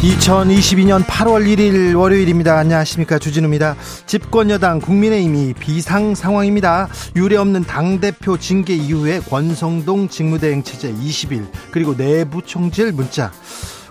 2022년 8월 1일 월요일입니다. 안녕하십니까. 주진우입니다. 집권여당 국민의힘이 비상 상황입니다. 유례없는 당대표 징계 이후에 권성동 직무대행 체제 20일, 그리고 내부 총질 문자.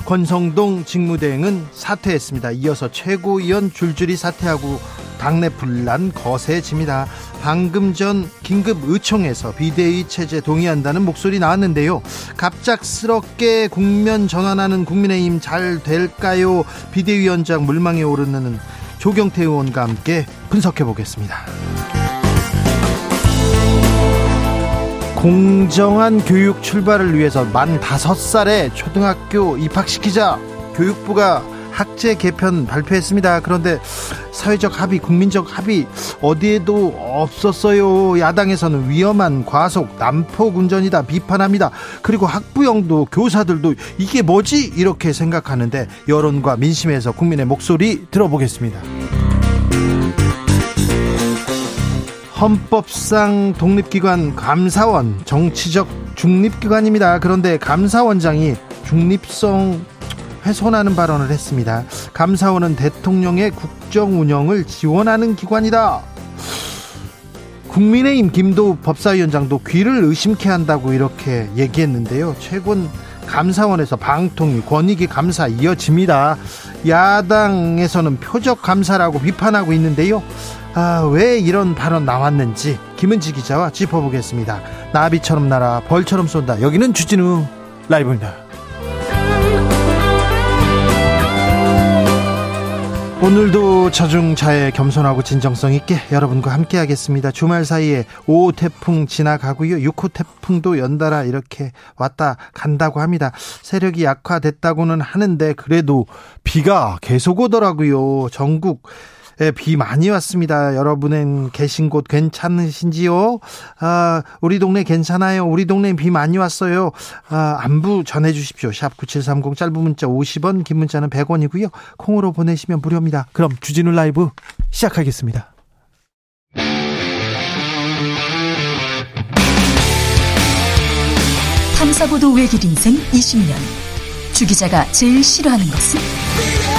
권성동 직무대행은 사퇴했습니다. 이어서 최고위원 줄줄이 사퇴하고 당내 분란 거세집니다. 방금 전 긴급 의총에서 비대위 체제 동의한다는 목소리 나왔는데요. 갑작스럽게 국면 전환하는 국민의힘 잘 될까요? 비대위원장 물망에 오르는 조경태 의원과 함께 분석해 보겠습니다. 공정한 교육 출발을 위해서 만 다섯 살에 초등학교 입학시키자 교육부가 학제 개편 발표했습니다. 그런데 사회적 합의, 국민적 합의 어디에도 없었어요. 야당에서는 위험한 과속, 난폭 운전이다 비판합니다. 그리고 학부형도 교사들도 이게 뭐지? 이렇게 생각하는데 여론과 민심에서 국민의 목소리 들어보겠습니다. 헌법상 독립기관 감사원 정치적 중립기관입니다. 그런데 감사원장이 중립성 훼손하는 발언을 했습니다. 감사원은 대통령의 국정 운영을 지원하는 기관이다. 국민의힘 김도우 법사위원장도 귀를 의심케 한다고 이렇게 얘기했는데요. 최근 감사원에서 방통위 권익위 감사 이어집니다. 야당에서는 표적 감사라고 비판하고 있는데요. 아, 왜 이런 발언 나왔는지 김은지 기자와 짚어보겠습니다. 나비처럼 날아 벌처럼 쏜다. 여기는 주진우 라이브입니다. 오늘도 자중자애 겸손하고 진정성 있게 여러분과 함께 하겠습니다. 주말 사이에 5호 태풍 지나가고요. 6호 태풍도 연달아 이렇게 왔다 간다고 합니다. 세력이 약화됐다고는 하는데 그래도 비가 계속 오더라고요. 전국 예, 비 많이 왔습니다. 여러분은 계신 곳 괜찮으신지요? 아, 우리 동네 괜찮아요. 우리 동네 비 많이 왔어요. 아, 안부 전해 주십시오. 샵 9730 짧은 문자 50원, 긴 문자는 100원이고요. 콩으로 보내시면 무료입니다. 그럼 주진우 라이브 시작하겠습니다. 탐사보도 외길 인생 20년. 주 기자가 제일 싫어하는 것은?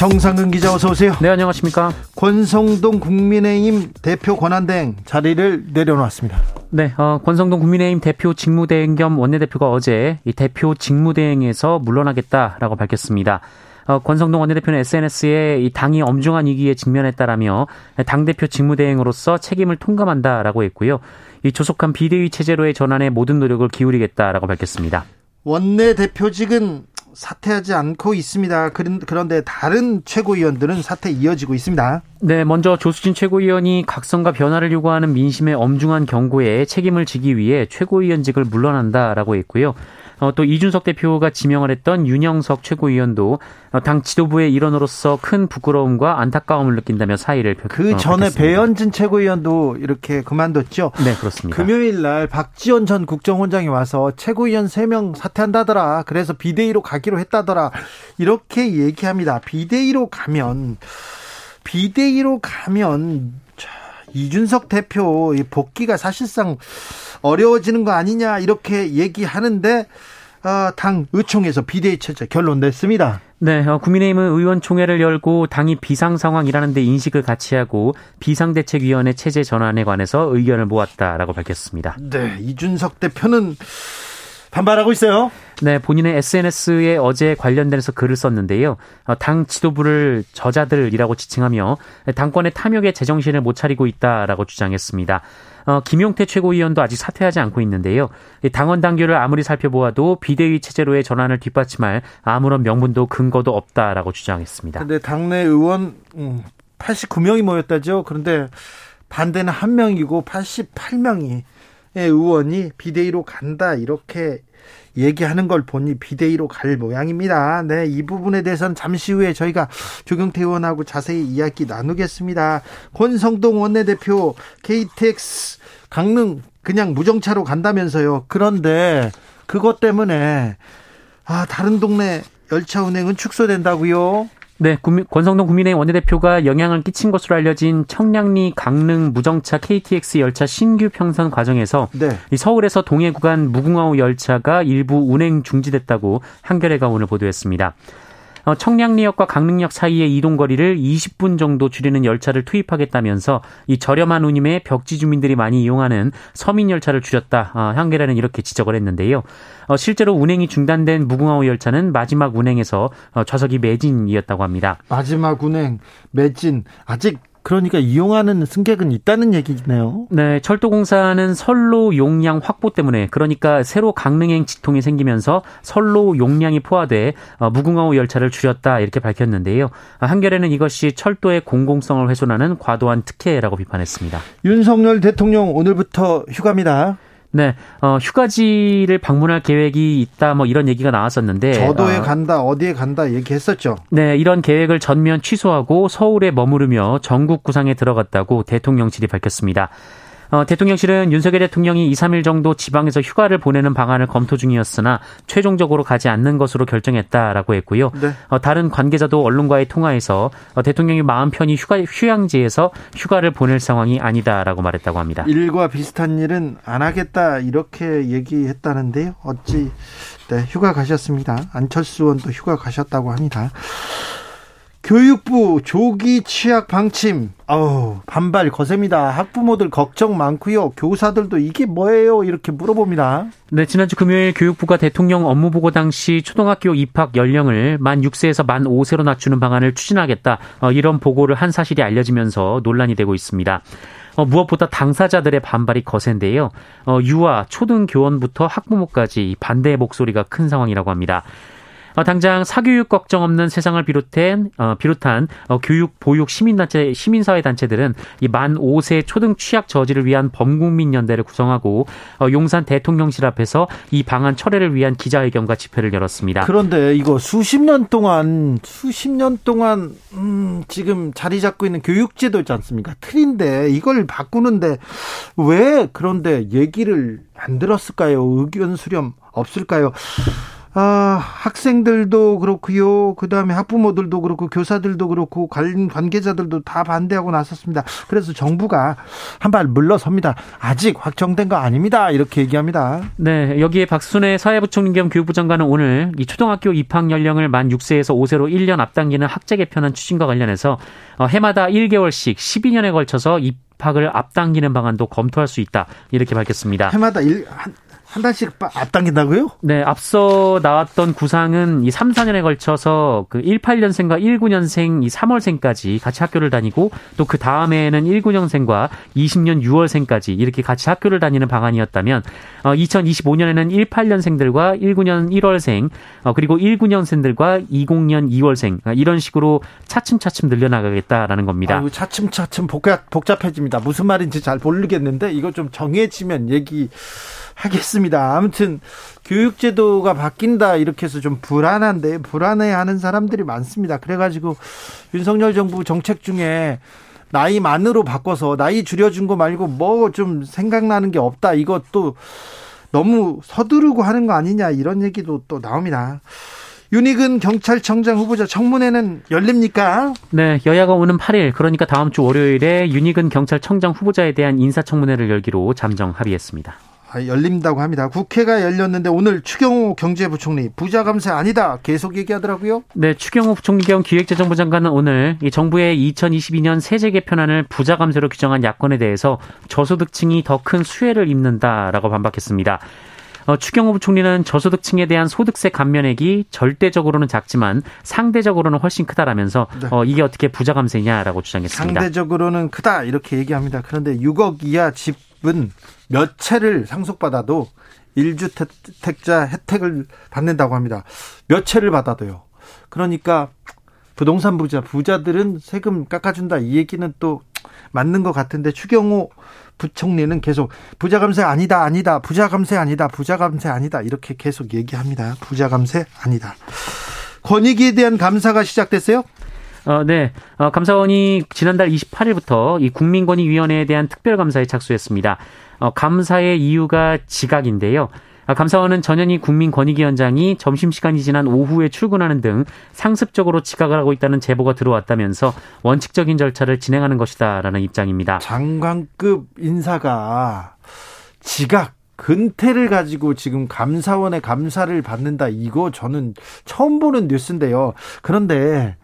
정상근 기자 어서 오세요. 네, 안녕하십니까. 권성동 국민의힘 대표 권한대행 자리를 내려놓았습니다. 네, 어, 권성동 국민의힘 대표 직무대행 겸 원내대표가 어제 이 대표 직무대행에서 물러나겠다라고 밝혔습니다. 어, 권성동 원내대표는 SNS에 이 당이 엄중한 위기에 직면했다라며 당대표 직무대행으로서 책임을 통감한다라고 했고요. 이 조속한 비대위 체제로의 전환에 모든 노력을 기울이겠다라고 밝혔습니다. 원내대표직은 사퇴하지 않고 있습니다. 그런데 다른 최고위원들은 사퇴 이어지고 있습니다. 네, 먼저 조수진 최고위원이 각성과 변화를 요구하는 민심의 엄중한 경고에 책임을 지기 위해 최고위원직을 물러난다라고 했고요. 어, 또 이준석 대표가 지명을 했던 윤영석 최고위원도 어, 당 지도부의 일원으로서 큰 부끄러움과 안타까움을 느낀다며 사의를 표, 그 어, 전에 어, 배현진 최고위원도 이렇게 그만뒀죠. 네, 그렇습니다. 금요일 날 박지원 전 국정원장이 와서 최고위원 3명 사퇴한다더라. 그래서 비대위로 가기로 했다더라. 이렇게 얘기합니다. 비대위로 가면 비대위로 가면 이준석 대표 복귀가 사실상 어려워지는 거 아니냐 이렇게 얘기하는데 어, 당 의총에서 비대위 체제 결론 냈습니다. 네, 어, 국민의힘은 의원총회를 열고 당이 비상 상황이라는 데 인식을 같이 하고 비상대책위원회 체제 전환에 관해서 의견을 모았다라고 밝혔습니다. 네, 이준석 대표는 반발하고 있어요. 네, 본인의 SNS에 어제 관련돼서 글을 썼는데요. 어, 당 지도부를 저자들이라고 지칭하며 당권의 탐욕에 제정신을 못 차리고 있다라고 주장했습니다. 어, 김용태 최고위원도 아직 사퇴하지 않고 있는데요. 당원 당규를 아무리 살펴보아도 비대위 체제로의 전환을 뒷받침할 아무런 명분도 근거도 없다라고 주장했습니다. 그런데 당내 의원 89명이 음, 모였다죠. 그런데 반대는 한 명이고 88명이 의원이 비대위로 간다 이렇게 얘기하는 걸 보니 비대위로 갈 모양입니다. 네, 이 부분에 대해서는 잠시 후에 저희가 조경태 의원하고 자세히 이야기 나누겠습니다. 권성동 원내대표 KTX 강릉 그냥 무정차로 간다면서요. 그런데 그것 때문에 아, 다른 동네 열차 운행은 축소된다고요? 네, 권성동 국민의 원내대표가 영향을 끼친 것으로 알려진 청량리 강릉 무정차 KTX 열차 신규 평선 과정에서 네. 서울에서 동해 구간 무궁화호 열차가 일부 운행 중지됐다고 한겨레가 오늘 보도했습니다. 어, 청량리역과 강릉역 사이의 이동 거리를 20분 정도 줄이는 열차를 투입하겠다면서 이 저렴한 운임에 벽지 주민들이 많이 이용하는 서민 열차를 줄였다. 어, 한겨레는 이렇게 지적을 했는데요. 어, 실제로 운행이 중단된 무궁화호 열차는 마지막 운행에서 좌석이 매진이었다고 합니다. 마지막 운행 매진 아직 그러니까 이용하는 승객은 있다는 얘기네요. 네, 철도공사는 선로 용량 확보 때문에 그러니까 새로 강릉행 직통이 생기면서 선로 용량이 포화돼 어, 무궁화호 열차를 줄였다 이렇게 밝혔는데요. 한겨레는 이것이 철도의 공공성을 훼손하는 과도한 특혜라고 비판했습니다. 윤석열 대통령 오늘부터 휴가입니다. 네, 어, 휴가지를 방문할 계획이 있다, 뭐 이런 얘기가 나왔었는데. 저도에 어, 간다, 어디에 간다 얘기했었죠. 네, 이런 계획을 전면 취소하고 서울에 머무르며 전국 구상에 들어갔다고 대통령실이 밝혔습니다. 어, 대통령실은 윤석열 대통령이 2, 3일 정도 지방에서 휴가를 보내는 방안을 검토 중이었으나 최종적으로 가지 않는 것으로 결정했다라고 했고요. 네. 어, 다른 관계자도 언론과의 통화에서 어, 대통령이 마음 편히 휴가 휴양지에서 휴가를 보낼 상황이 아니다라고 말했다고 합니다. 일과 비슷한 일은 안 하겠다 이렇게 얘기했다는데요. 어찌 네, 휴가 가셨습니다. 안철수 의원도 휴가 가셨다고 합니다. 교육부 조기 취약 방침 아우 반발 거셉니다. 학부모들 걱정 많고요. 교사들도 이게 뭐예요? 이렇게 물어봅니다. 네, 지난주 금요일 교육부가 대통령 업무 보고 당시 초등학교 입학 연령을 만 6세에서 만 5세로 낮추는 방안을 추진하겠다. 어, 이런 보고를 한 사실이 알려지면서 논란이 되고 있습니다. 어, 무엇보다 당사자들의 반발이 거센데요. 어, 유아, 초등 교원부터 학부모까지 반대의 목소리가 큰 상황이라고 합니다. 어, 당장 사교육 걱정 없는 세상을 비롯한 어, 비롯한 어, 교육 보육 시민단체 시민사회 단체들은 이 만 5세 초등 취약 저지를 위한 범국민 연대를 구성하고 어, 용산 대통령실 앞에서 이 방안 철회를 위한 기자회견과 집회를 열었습니다. 그런데 이거 수십 년 동안 수십 년 동안 음, 지금 자리 잡고 있는 교육제도 있지 않습니까? 틀인데 이걸 바꾸는데 왜 그런데 얘기를 안 들었을까요? 의견 수렴 없을까요? 아, 학생들도 그렇고요. 그다음에 학부모들도 그렇고 교사들도 그렇고 관, 관계자들도 다 반대하고 나섰습니다. 그래서 정부가 한 발 물러섭니다. 아직 확정된 거 아닙니다. 이렇게 얘기합니다. 네, 여기에 박순애 사회부총리 겸 교육부 장관은 오늘 이 초등학교 입학 연령을 만 6세에서 5세로 1년 앞당기는 학제 개편안 추진과 관련해서 어, 해마다 1개월씩 12년에 걸쳐서 입학을 앞당기는 방안도 검토할 수 있다. 이렇게 밝혔습니다. 해마다 1, 한, 한 달씩 앞당긴다고요? 네, 앞서 나왔던 구상은 이 3, 4년에 걸쳐서 그 18년생과 19년생 이 3월생까지 같이 학교를 다니고 또 그 다음에는 19년생과 20년 6월생까지 이렇게 같이 학교를 다니는 방안이었다면 어 2025년에는 18년생들과 19년 1월생 어 그리고 19년생들과 20년 2월생 어, 이런 식으로 차츰차츰 늘려나가겠다라는 겁니다. 아유, 차츰차츰 복잡, 복잡해집니다. 무슨 말인지 잘 모르겠는데 이거 좀 정해지면 얘기 하겠습니다. 아무튼 교육제도가 바뀐다 이렇게 해서 좀 불안한데 불안해하는 사람들이 많습니다. 그래가지고 윤석열 정부 정책 중에 나이 만으로 바꿔서 나이 줄여준 거 말고 뭐 좀 생각나는 게 없다. 이것도 너무 서두르고 하는 거 아니냐 이런 얘기도 또 나옵니다. 윤희근 경찰청장 후보자 청문회는 열립니까? 네, 여야가 오는 8일 그러니까 다음 주 월요일에 윤희근 경찰청장 후보자에 대한 인사청문회를 열기로 잠정 합의했습니다. 아, 열린다고 합니다. 국회가 열렸는데 오늘 추경호 경제부총리 부자 감세 아니다 계속 얘기하더라고요. 네, 추경호 부총리 겸 기획재정부 장관은 오늘 이 정부의 2022년 세제 개편안을 부자 감세로 규정한 야권에 대해서 저소득층이 더 큰 수혜를 입는다라고 반박했습니다. 어, 추경호 부총리는 저소득층에 대한 소득세 감면액이 절대적으로는 작지만 상대적으로는 훨씬 크다라면서 네. 어, 이게 어떻게 부자 감세냐라고 주장했습니다. 상대적으로는 크다 이렇게 얘기합니다. 그런데 6억 이하 집 은 몇 채를 상속받아도 1주택자 혜택을 받는다고 합니다. 몇 채를 받아도요. 그러니까 부동산 부자, 부자들은 세금 깎아준다 이 얘기는 또 맞는 것 같은데 추경호 부총리는 계속 부자 감세 아니다 아니다 부자 감세 아니다 부자 감세 아니다 이렇게 계속 얘기합니다. 부자 감세 아니다. 권익위에 대한 감사가 시작됐어요? 어, 네. 어, 감사원이 지난달 28일부터 이 국민권익위원회에 대한 특별감사에 착수했습니다. 어, 감사의 이유가 지각인데요. 아, 감사원은 전현희 국민권익위원장이 점심시간이 지난 오후에 출근하는 등 상습적으로 지각을 하고 있다는 제보가 들어왔다면서 원칙적인 절차를 진행하는 것이다라는 입장입니다. 장관급 인사가 지각 근태를 가지고 지금 감사원의 감사를 받는다 이거 저는 처음 보는 뉴스인데요. 그런데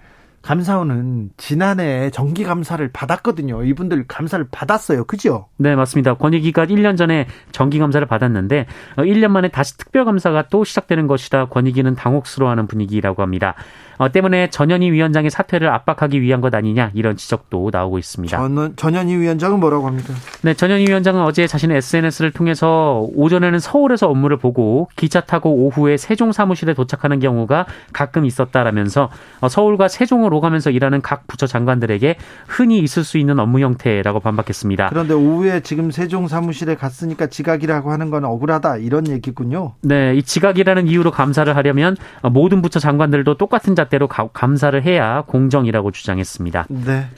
감사원은 지난해 정기 감사를 받았거든요. 이분들 감사를 받았어요. 그죠? 네, 맞습니다. 권익위가 1년 전에 정기 감사를 받았는데 1년 어, 만에 다시 특별 감사가 또 시작되는 것이다. 권익위는 당혹스러워하는 분위기라고 합니다. 어, 때문에 전현희 위원장의 사퇴를 압박하기 위한 것 아니냐 이런 지적도 나오고 있습니다. 전, 전현희 위원장은 뭐라고 합니까? 네, 전현희 위원장은 어제 자신의 SNS를 통해서 오전에는 서울에서 업무를 보고 기차 타고 오후에 세종 사무실에 도착하는 경우가 가끔 있었다라면서 어, 서울과 세종을 오가면서 일하는 각 부처 장관들에게 흔히 있을 수 있는 업무 형태라고 반박했습니다. 그런데 오후에 지금 세종 사무실에 갔으니까 지각이라고 하는 건 억울하다 이런 얘기군요. 네, 이 지각이라는 이유로 감사를 하려면 모든 부처 장관들도 똑같은 자 대로 감사를 해야 공정이라고 주장했습니다. 네.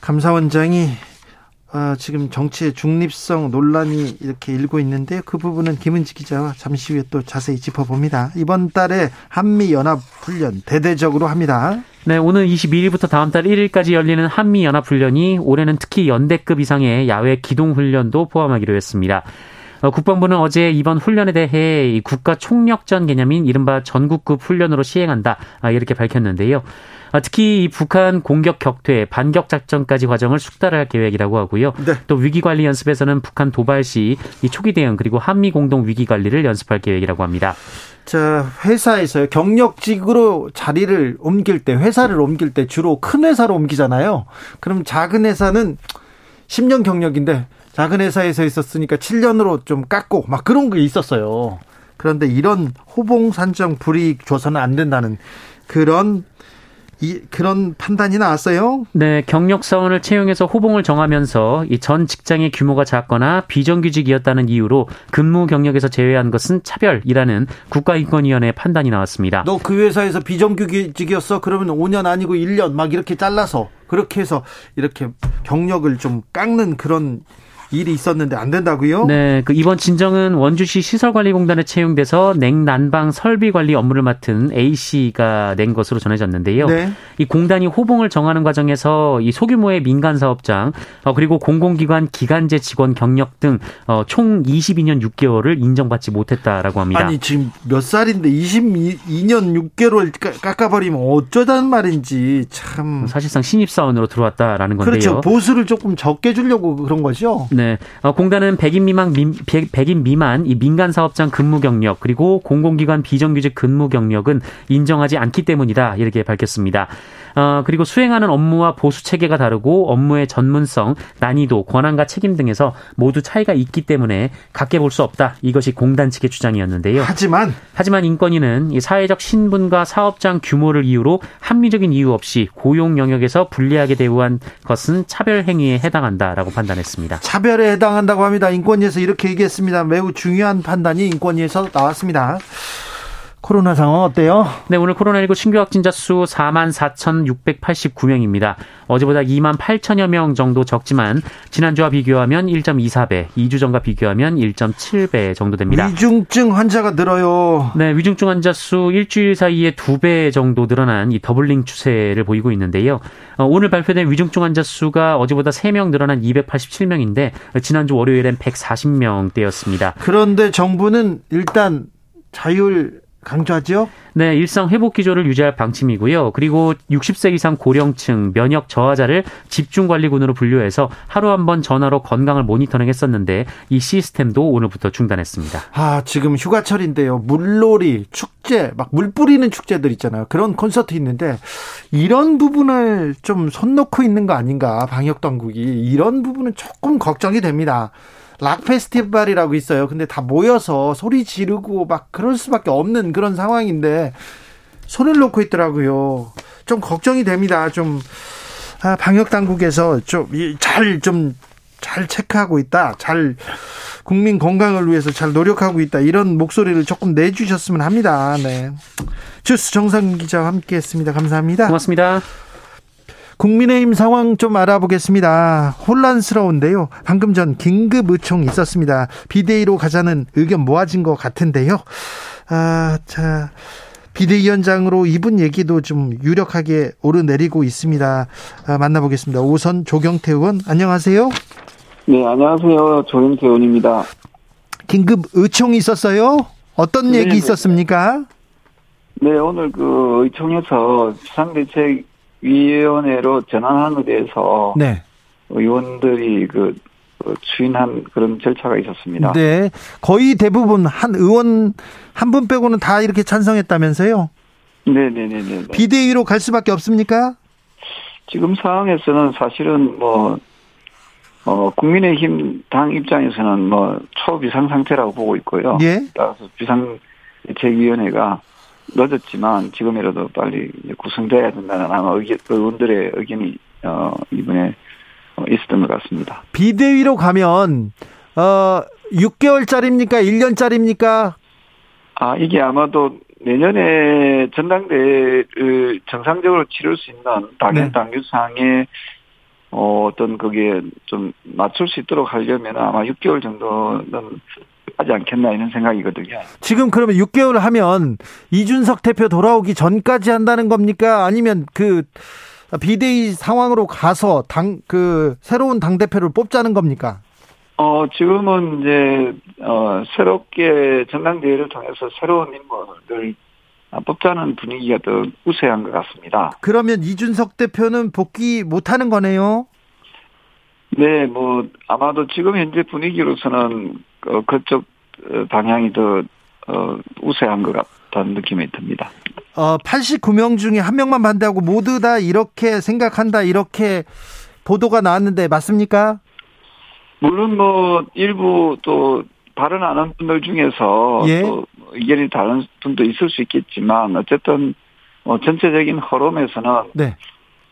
감사원장이 아, 지금 정치의 중립성 논란이 이렇게 일고 있는데 그 부분은 김은지 기자와 잠시 후에 또 자세히 짚어봅니다. 이번 달에 한미 연합 훈련 대대적으로 합니다. 네, 오늘 22일부터 다음 달 1일까지 열리는 한미 연합 훈련이 올해는 특히 연대급 이상의 야외 기동 훈련도 포함하기로 했습니다. 어, 국방부는 어제 이번 훈련에 대해 국가 총력전 개념인 이른바 전국급 훈련으로 시행한다 아, 이렇게 밝혔는데요. 아, 특히 북한 공격 격퇴, 반격 작전까지 과정을 숙달할 계획이라고 하고요. 네. 또 위기 관리 연습에서는 북한 도발 시 초기 대응 그리고 한미 공동 위기 관리를 연습할 계획이라고 합니다. 자, 회사에서요. 경력직으로 자리를 옮길 때, 회사를 옮길 때 주로 큰 회사로 옮기잖아요. 그럼 작은 회사는 10년 경력인데 작은 회사에서 있었으니까 7년으로 좀 깎고 막 그런 게 있었어요. 그런데 이런 호봉 산정 불이익 줘서는 안 된다는 그런 이 그런 판단이 나왔어요. 네, 경력 사원을 채용해서 호봉을 정하면서 이 전 직장의 규모가 작거나 비정규직이었다는 이유로 근무 경력에서 제외한 것은 차별이라는 국가인권위원회의 판단이 나왔습니다. 너 그 회사에서 비정규직이었어? 그러면 5년 아니고 1년 막 이렇게 잘라서 그렇게 해서 이렇게 경력을 좀 깎는 그런 일이 있었는데 안 된다고요? 네, 그 이번 진정은 원주시 시설관리공단에 채용돼서 냉난방 설비 관리 업무를 맡은 A 씨가 낸 것으로 전해졌는데요. 네. 이 공단이 호봉을 정하는 과정에서 이 소규모의 민간 사업장 어, 그리고 공공기관 기간제 직원 경력 등총 어, 22년 6개월을 인정받지 못했다라고 합니다. 아니 지금 몇 살인데 22년 6개월 깎아버리면 어쩌다는 말인지 참 사실상 신입 사원으로 들어왔다라는 건데요. 그렇죠. 보수를 조금 적게 주려고 그런 거죠. 네. 어, 공단은 100인 미만, 100 인 미만 이 민간 사업장 근무 경력 그리고 공공기관 비정규직 근무 경력은 인정하지 않기 때문이다. 이렇게 밝혔습니다. 어, 그리고 수행하는 업무와 보수 체계가 다르고 업무의 전문성, 난이도, 권한과 책임 등에서 모두 차이가 있기 때문에 같게 볼 수 없다. 이것이 공단 측의 주장이었는데요. 하지만 하지만 인권위는 이 사회적 신분과 사업장 규모를 이유로 합리적인 이유 없이 고용 영역에서 불리하게 대우한 것은 차별 행위에 해당한다라고 판단했습니다. 차별에 해당한다고 합니다. 인권위에서 이렇게 얘기했습니다. 매우 중요한 판단이 인권위에서 나왔습니다. 코로나 상황 어때요? 네, 오늘 코로나19 신규 확진자 수 4만 4,689명입니다. 어제보다 2만 8천여 명 정도 적지만 지난주와 비교하면 1.24배, 2주 전과 비교하면 1.7배 정도 됩니다. 위중증 환자가 늘어요. 네, 위중증 환자 수 일주일 사이에 2배 정도 늘어난 이 더블링 추세를 보이고 있는데요. 어, 오늘 발표된 위중증 환자 수가 어제보다 3명 늘어난 287명인데 지난주 월요일엔 140명대였습니다. 그런데 정부는 일단 자율 강조하죠? 네, 일상 회복 기조를 유지할 방침이고요. 그리고 60세 이상 고령층 면역 저하자를 집중 관리군으로 분류해서 하루 한 번 전화로 건강을 모니터링 했었는데 이 시스템도 오늘부터 중단했습니다. 아, 지금 휴가철인데요. 물놀이, 축제, 막 물 뿌리는 축제들 있잖아요. 그런 콘서트 있는데 이런 부분을 좀 손 놓고 있는 거 아닌가? 방역 당국이 이런 부분은 조금 걱정이 됩니다. 락 페스티벌이라고 있어요. 근데 다 모여서 소리 지르고 막 그럴 수밖에 없는 그런 상황인데 손을 놓고 있더라고요. 좀 걱정이 됩니다. 좀 아, 방역 당국에서 좀 잘 좀 잘 체크하고 있다. 잘 국민 건강을 위해서 잘 노력하고 있다. 이런 목소리를 조금 내주셨으면 합니다. 네. 주스 정상 기자와 함께했습니다. 감사합니다. 고맙습니다. 국민의힘 상황 좀 알아보겠습니다. 혼란스러운데요. 방금 전 긴급 의총 있었습니다. 비대위로 가자는 의견 모아진 것 같은데요. 아, 자. 비대위원장으로 이분 얘기도 좀 유력하게 오르내리고 있습니다. 아, 만나보겠습니다. 우선 조경태 의원, 안녕하세요. 네, 안녕하세요. 조경태 의원입니다. 긴급 의총이 있었어요? 어떤 네, 얘기 네. 있었습니까? 네, 오늘 그 의총에서 비상대책 위원회로 전환하는 데 대해서 네. 의원들이 그, 그 추인한 그런 절차가 있었습니다. 네, 거의 대부분 한 의원 한 분 빼고는 다 이렇게 찬성했다면서요? 네네네. 네, 네, 네, 비대위로 갈 수밖에 없습니까? 지금 상황에서는 사실은 뭐 어, 국민의힘 당 입장에서는 뭐 초비상 상태라고 보고 있고요. 예. 따라서 비상대책위원회가 늦었지만 지금이라도 빨리 구성돼야 된다는 아마 의견, 의원들의 의견이 어, 이번에 어, 있었던 것 같습니다. 비대위로 가면 어 6개월짜리입니까? 1년짜리입니까? 아 이게 아마도 내년에 전당대회를 정상적으로 치를 수 있는 당연 네. 당규상의 어, 어떤 그게 좀 맞출 수 있도록 하려면 아마 6개월 정도는 하지 않겠나 이런 생각이거든요. 지금 그러면 6개월 하면 이준석 대표 돌아오기 전까지 한다는 겁니까? 아니면 그 비대위 상황으로 가서 당 그 새로운 당 대표를 뽑자는 겁니까? 어 지금은 이제 어 새롭게 전당대회를 통해서 새로운 인물을 뽑자는 분위기가 더 우세한 것 같습니다. 그러면 이준석 대표는 복귀 못하는 거네요? 네, 뭐 아마도 지금 현재 분위기로서는 어, 그쪽 어, 방향이 더 어, 우세한 것 같다는 느낌이 듭니다. 어, 89명 중에 한 명만 반대하고 모두 다 이렇게 생각한다 이렇게 보도가 나왔는데 맞습니까? 물론 뭐 일부 또 발언 안 한 분들 중에서 예? 또 의견이 다른 분도 있을 수 있겠지만 어쨌든 뭐 전체적인 흐름에서는 네.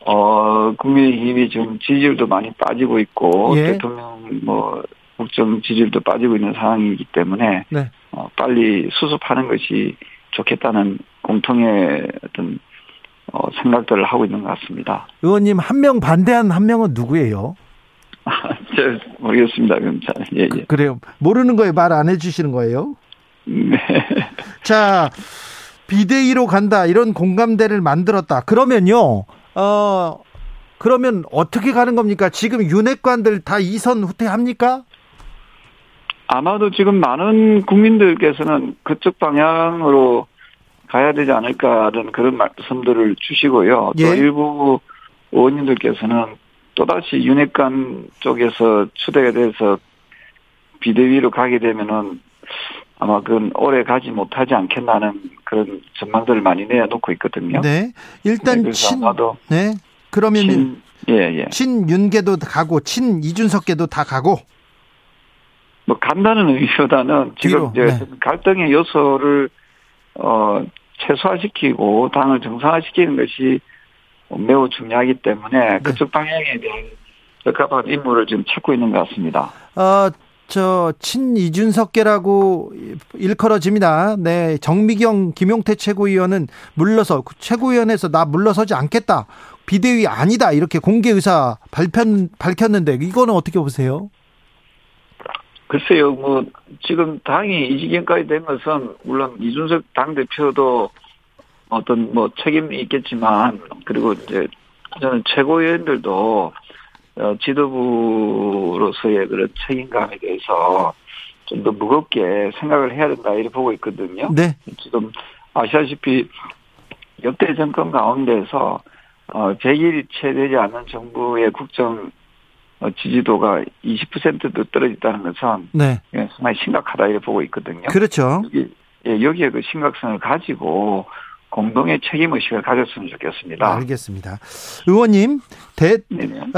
어 국민의힘이 지금 지지율도 많이 빠지고 있고 예? 대통령 뭐 국정 지지율도 빠지고 있는 상황이기 때문에 네. 어, 빨리 수습하는 것이 좋겠다는 공통의 어떤 어, 생각들을 하고 있는 것 같습니다. 의원님 한 명 반대한 한 명은 누구예요? 제 모르겠습니다. 그럼 자, 예, 예. 그 래요. 모르는 거에 말 안 해주시는 거예요? 네. 자 비대위로 간다 이런 공감대를 만들었다. 그러면요. 어 그러면 어떻게 가는 겁니까? 지금 윤핵관들 다 이선 후퇴합니까? 아마도 지금 많은 국민들께서는 그쪽 방향으로 가야 되지 않을까라는 그런 말씀들을 주시고요. 예. 또 일부 의원님들께서는 또다시 윤핵관 쪽에서 추대가 돼서 비대위로 가게 되면은 아마 그건 오래 가지 못하지 않겠나는 그런 전망들을 많이 내놓고 있거든요. 네. 일단 네, 친, 네. 그러면 친, 예, 예. 친윤계도 가고 친 이준석계도 다 가고 뭐 간다는 의미보다는 지금 이제 네. 갈등의 요소를 어 최소화시키고 당을 정상화시키는 것이 매우 중요하기 때문에 네. 그쪽 방향에 대한 적합한 인물을 지금 찾고 있는 것 같습니다. 어, 저, 친 이준석계라고 일컬어집니다. 네. 정미경, 김용태 최고위원은 물러서, 최고위원회에서 나 물러서지 않겠다. 비대위 아니다. 이렇게 공개 의사 발표, 밝혔는데, 이거는 어떻게 보세요? 글쎄요, 뭐, 지금 당이 이 지경까지 된 것은, 물론 이준석 당대표도 어떤 뭐 책임이 있겠지만, 그리고 이제, 저는 최고위원들도, 어, 지도부로서의 그런 책임감에 대해서 좀 더 무겁게 생각을 해야 된다, 이렇게 보고 있거든요. 네. 지금, 아시다시피 역대 정권 가운데서 어 100일 채 되지 않는 정부의 국정 어, 지지도가 20%도 떨어졌다는 것은 네. 예, 상당히 심각하다 이렇게 보고 있거든요. 그렇죠. 여기, 예, 여기 에 그 심각성을 가지고 공동의 책임 의식을 가졌으면 좋겠습니다. 알겠습니다. 의원님, 대,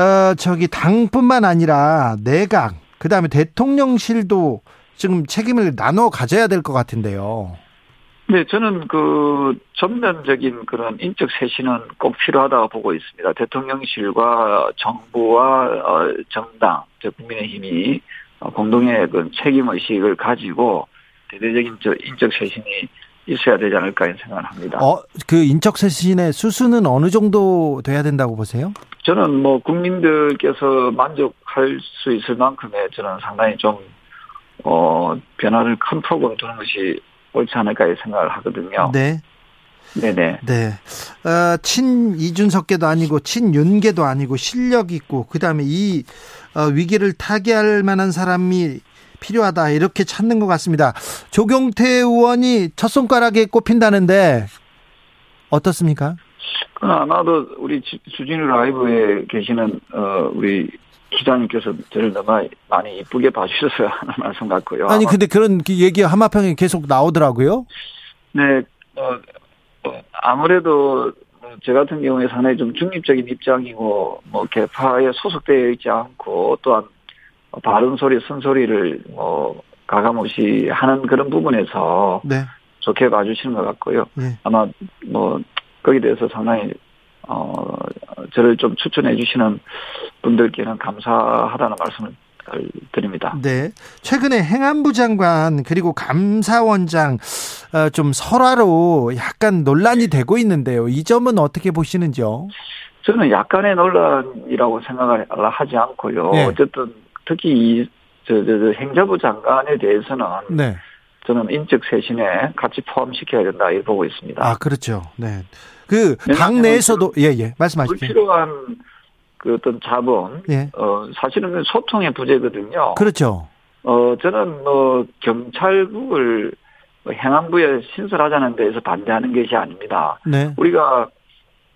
어, 저기 당뿐만 아니라 내각, 그 다음에 대통령실도 지금 책임을 나눠 가져야 될 것 같은데요. 네, 저는 그 전면적인 그런 인적 쇄신은 꼭 필요하다고 보고 있습니다. 대통령실과 정부와 어, 정당, 국민의힘이 공동의 그 책임 의식을 가지고 대대적인 저 인적 쇄신이 있어야 되지 않을까 이런 생각을 합니다. 어, 그 인적 쇄신의 수수는 어느 정도 돼야 된다고 보세요? 저는 뭐 국민들께서 만족할 수 있을 만큼의 저는 상당히 좀 어, 변화를 큰 폭으로 두는 것이 옳지 않을까 생각을 하거든요. 네. 네네. 네. 어, 친 이준석계도 아니고 친 윤계도 아니고 실력 있고 그다음에 이 어, 위기를 타개할 만한 사람이 필요하다 이렇게 찾는 것 같습니다. 조경태 의원이 첫 손가락에 꼽힌다는데 어떻습니까? 아마도 우리 주진우 라이브에 계시는 어, 우리 기자님께서 저를 너무 많이 이쁘게 봐주셔서 하는 말씀 같고요. 아니 근데 그런 얘기 하마평에 계속 나오더라고요. 네, 어, 어, 아무래도 제 같은 경우에 상당히 좀 중립적인 입장이고 뭐 개파에 소속되어 있지 않고 또한 바른 소리, 쓴 소리를 뭐 가감없이 하는 그런 부분에서 네. 좋게 봐주시는 것 같고요. 네. 아마 뭐 거기에 대해서 상당히 어, 저를 좀 추천해 주시는 분들께는 감사하다는 말씀을 드립니다. 네. 최근에 행안부 장관 그리고 감사원장 어, 좀 설화로 약간 논란이 되고 있는데요. 이 점은 어떻게 보시는지요? 저는 약간의 논란이라고 생각을 하지 않고요. 네. 어쨌든 특히 이 저, 저, 저 행자부 장관에 대해서는 네. 저는 인적 쇄신에 같이 포함시켜야 된다 이렇게 보고 있습니다. 아 그렇죠. 네. 그 당내에서도 예예 예. 말씀하십시오. 불필요한 그 어떤 자본, 예. 어 사실은 소통의 부재거든요. 그렇죠. 어 저는 뭐 경찰국을 행안부에 신설하자는 데에서 반대하는 것이 아닙니다. 네. 우리가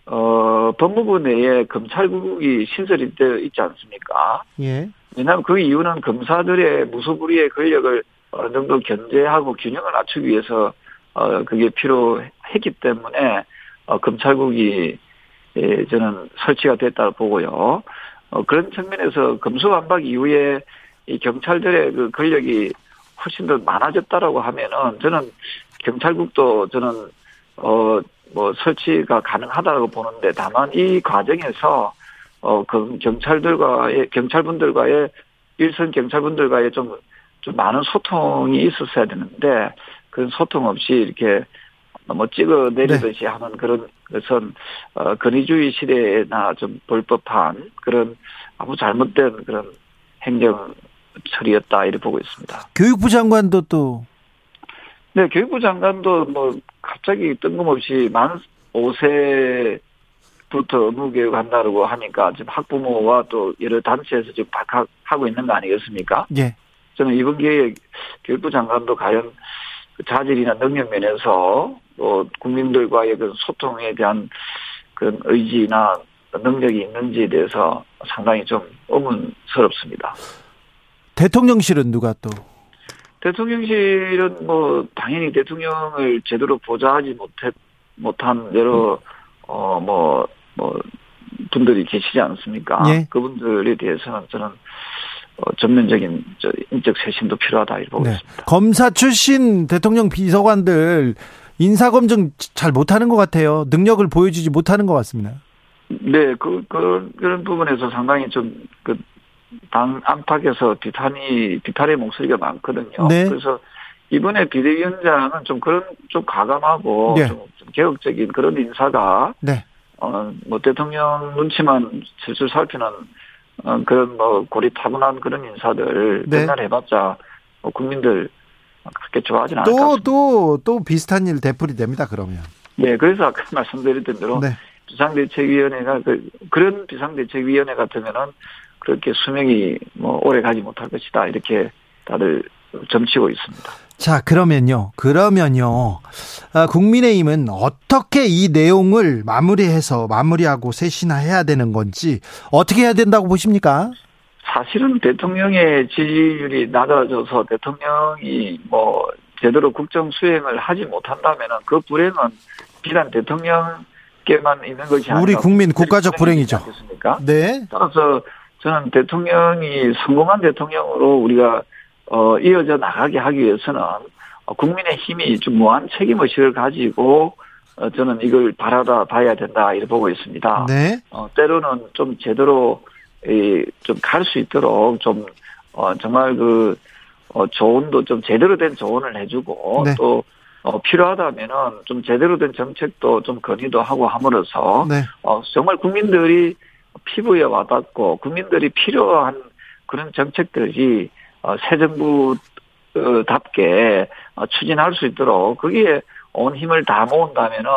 어 법무부 내에 검찰국이 신설이 되어 있지 않습니까? 예. 왜냐하면 그 이유는 검사들의 무소불위의 권력을 어느 정도 견제하고 균형을 맞추기 위해서 어 그게 필요했기 때문에 어, 검찰국이 예, 저는 설치가 됐다고 보고요. 어, 그런 측면에서 검수완박 이후에 이 경찰들의 그 권력이 훨씬 더 많아졌다라고 하면은 저는 경찰국도 저는 어 뭐 설치가 가능하다고 보는데 다만 이 과정에서 어 그 경찰들과의 경찰분들과의 일선 경찰분들과의 좀좀 많은 소통이 있었어야 되는데 그런 소통 없이 이렇게 뭐 찍어 내리듯이 네. 하는 그런 것은 어, 건의주의 시대에나 좀 불법한 그런 아무 잘못된 그런 행정 처리였다 이렇게 보고 있습니다. 교육부 장관도 또 네, 교육부 장관도 뭐 갑자기 뜬금없이 만 5세부터 의무 교육 한다고 하니까 지금 학부모와 또 여러 단체에서 지금 박학하고 있는 거 아니겠습니까? 예. 저는 이번 기회에 교육부 장관도 과연 그 자질이나 능력 면에서 또 국민들과의 그 소통에 대한 그런 의지나 능력이 있는지에 대해서 상당히 좀 의문스럽습니다. 대통령실은 누가 또? 대통령실은 뭐 당연히 대통령을 제대로 보좌하지 못했 못한 여러 어뭐뭐 뭐 분들이 계시지 않습니까? 예. 그분들에 대해서는 저는 어, 전면적인 인적 쇄신도 필요하다 이렇게 보고 네. 있습니다. 검사 출신 대통령 비서관들 인사검증 잘 못하는 것 같아요. 능력을 보여주지 못하는 것 같습니다. 네, 그, 그, 그런 부분에서 상당히 좀, 그, 당 안팎에서 비탄이, 비탄의 목소리가 많거든요. 네. 그래서 이번에 비대위원장은 좀 그런, 좀 가감하고, 네. 좀, 좀 개혁적인 그런 인사가, 네. 어, 뭐 대통령 눈치만 슬슬 살피는 어, 그런 뭐 고리타분한 그런 인사들 네. 맨날 해봤자 뭐 국민들 그렇게 좋아하진 않을 또, 또, 또 비슷한 일 되풀이 됩니다, 그러면. 네, 그래서 아까 말씀드렸던 대로 네. 비상대책위원회가 그, 그런 비상대책위원회 같으면은 그렇게 수명이 뭐 오래 가지 못할 것이다. 이렇게 다들 점치고 있습니다. 자, 그러면요. 그러면요. 아, 국민의힘은 어떻게 이 내용을 마무리해서 마무리하고 쇄신해야 되는 건지 어떻게 해야 된다고 보십니까? 사실은 대통령의 지지율이 낮아져서 대통령이 뭐 제대로 국정 수행을 하지 못한다면은 그 불행은 비단 대통령께만 있는 것이 아니라 우리 국민 국가적 불행이죠. 않겠습니까? 네. 따라서 저는 대통령이 성공한 대통령으로 우리가 어 이어져 나가게 하기 위해서는 국민의 힘이 좀 무한 책임 의식을 가지고 어 저는 이걸 바라다 봐야 된다 이렇게 보고 있습니다. 네. 어 때로는 좀 제대로 좀 갈 수 있도록 좀 어, 정말 그 어, 조언도 좀 제대로 된 조언을 해주고 네. 또 어, 필요하다면은 좀 제대로 된 정책도 좀 건의도 하고 함으로써 네. 어, 정말 국민들이 피부에 와닿고 국민들이 필요한 그런 정책들이 어, 새 정부답게 어, 추진할 수 있도록 거기에 온 힘을 다 모은다면은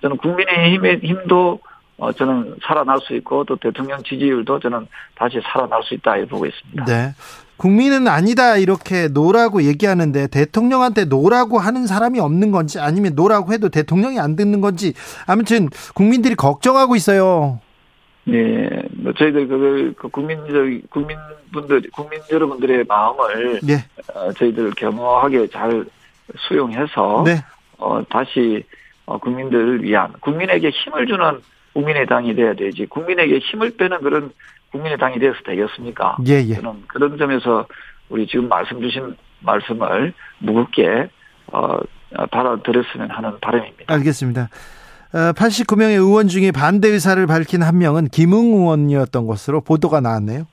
저는 국민의 힘의 힘도 어, 저는 살아날 수 있고 또 대통령 지지율도 저는 다시 살아날 수 있다 이렇게 보고 있습니다. 네. 국민은 아니다 이렇게 no라고 얘기하는데 대통령한테 no라고 하는 사람이 없는 건지 아니면 no라고 해도 대통령이 안 듣는 건지 아무튼 국민들이 걱정하고 있어요. 네, 뭐 저희들 그, 그 국민적 국민분들 국민 여러분들의 마음을 네. 어, 저희들 겸허하게 잘 수용해서 네. 어, 다시 어, 국민들을 위한 국민에게 힘을 주는 국민의당이 돼야 되지 국민에게 힘을 빼는 그런 국민의당이 돼서 되겠습니까? 예, 예. 저는 그런 점에서 우리 지금 말씀 주신 말씀을 무겁게 어, 받아들였으면 하는 바람입니다. 알겠습니다. 89명의 어, 의원 중에 반대 의사를 밝힌 한 명은 김웅 의원이었던 것으로 보도가 나왔네요.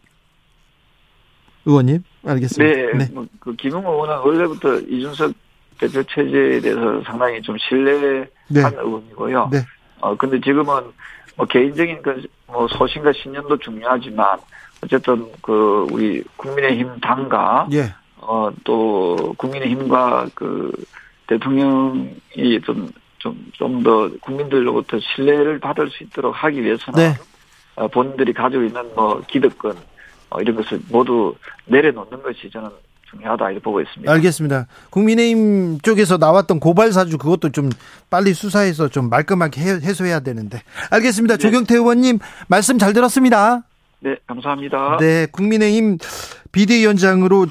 의원님, 알겠습니다. 네, 네. 뭐, 그 김웅 의원은 원래부터 이준석 대표 체제에 대해서 상당히 좀 신뢰한 네. 의원이고요. 네. 어, 근데 지금은 뭐 개인적인 그 뭐 소신과 신념도 중요하지만 어쨌든 그 우리 국민의힘 당과 예. 어 또 국민의힘과 그 대통령이 좀 좀 좀 더 국민들로부터 신뢰를 받을 수 있도록 하기 위해서는 네. 어, 본인들이 가지고 있는 뭐 기득권 어, 이런 것을 모두 내려놓는 것이 저는 중요하다 이렇게 보고 있습니다. 알겠습니다. 국민의힘 쪽에서 나왔던 고발 사주 그것도 좀 빨리 수사해서 좀 말끔하게 해소해야 되는데. 알겠습니다. 네. 조경태 의원님 말씀 잘 들었습니다. 네, 감사합니다. 네, 국민의힘 비대위원장으로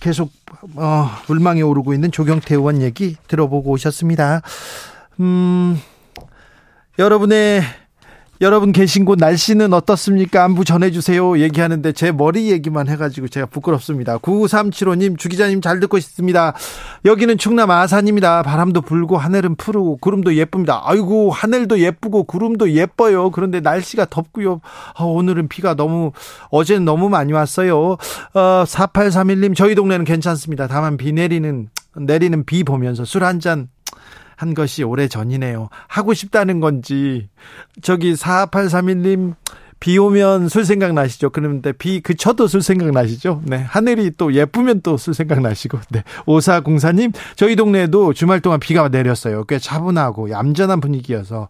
계속 어, 물망에 오르고 있는 조경태 의원 얘기 들어보고 오셨습니다. 음, 여러분의 여러분 계신 곳 날씨는 어떻습니까? 안부 전해주세요. 얘기하는데 제 머리 얘기만 해가지고 제가 부끄럽습니다. 9375님, 주기자님 잘 듣고 있습니다. 여기는 충남 아산입니다. 바람도 불고 하늘은 푸르고 구름도 예쁩니다. 아이고, 하늘도 예쁘고 구름도 예뻐요. 그런데 날씨가 덥고요. 아, 오늘은 비가 너무, 어제는 너무 많이 왔어요. 어, 4831님, 저희 동네는 괜찮습니다. 다만 비 내리는, 내리는 비 보면서 술 한 잔 한 것이 오래 전이네요. 하고 싶다는 건지 저기 4831님 비 오면 술 생각 나시죠? 그런데 비 그쳐도 술 생각 나시죠? 네. 하늘이 또 예쁘면 또 술 생각 나시고. 네. 오사공사님, 저희 동네에도 주말 동안 비가 내렸어요. 꽤 차분하고 얌전한 분위기여서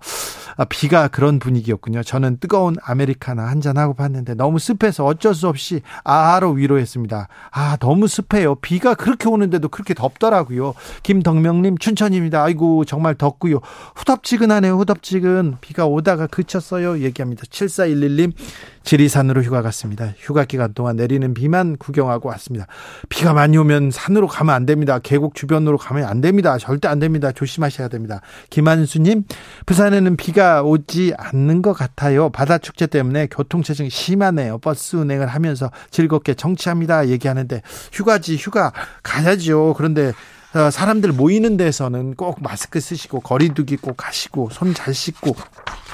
아, 비가 그런 분위기였군요. 저는 뜨거운 아메리카노 한잔 하고 봤는데 너무 습해서 어쩔 수 없이 아하로 위로했습니다. 아, 너무 습해요. 비가 그렇게 오는데도 그렇게 덥더라고요. 김덕명님 춘천입니다. 아이고, 정말 덥고요. 후덥지근하네요. 후덥지근. 비가 오다가 그쳤어요. 얘기합니다. 7411 님. 지리산으로 휴가 갔습니다. 휴가 기간 동안 내리는 비만 구경하고 왔습니다. 비가 많이 오면 산으로 가면 안 됩니다. 계곡 주변으로 가면 안 됩니다. 절대 안 됩니다. 조심하셔야 됩니다. 김한수님, 부산에는 비가 오지 않는 것 같아요. 바다 축제 때문에 교통체증이 심하네요. 버스 운행을 하면서 즐겁게 정치합니다. 얘기하는데 휴가지 휴가 가야죠. 그런데 어, 사람들 모이는 데서는 꼭 마스크 쓰시고 거리두기 꼭 하시고 손 잘 씻고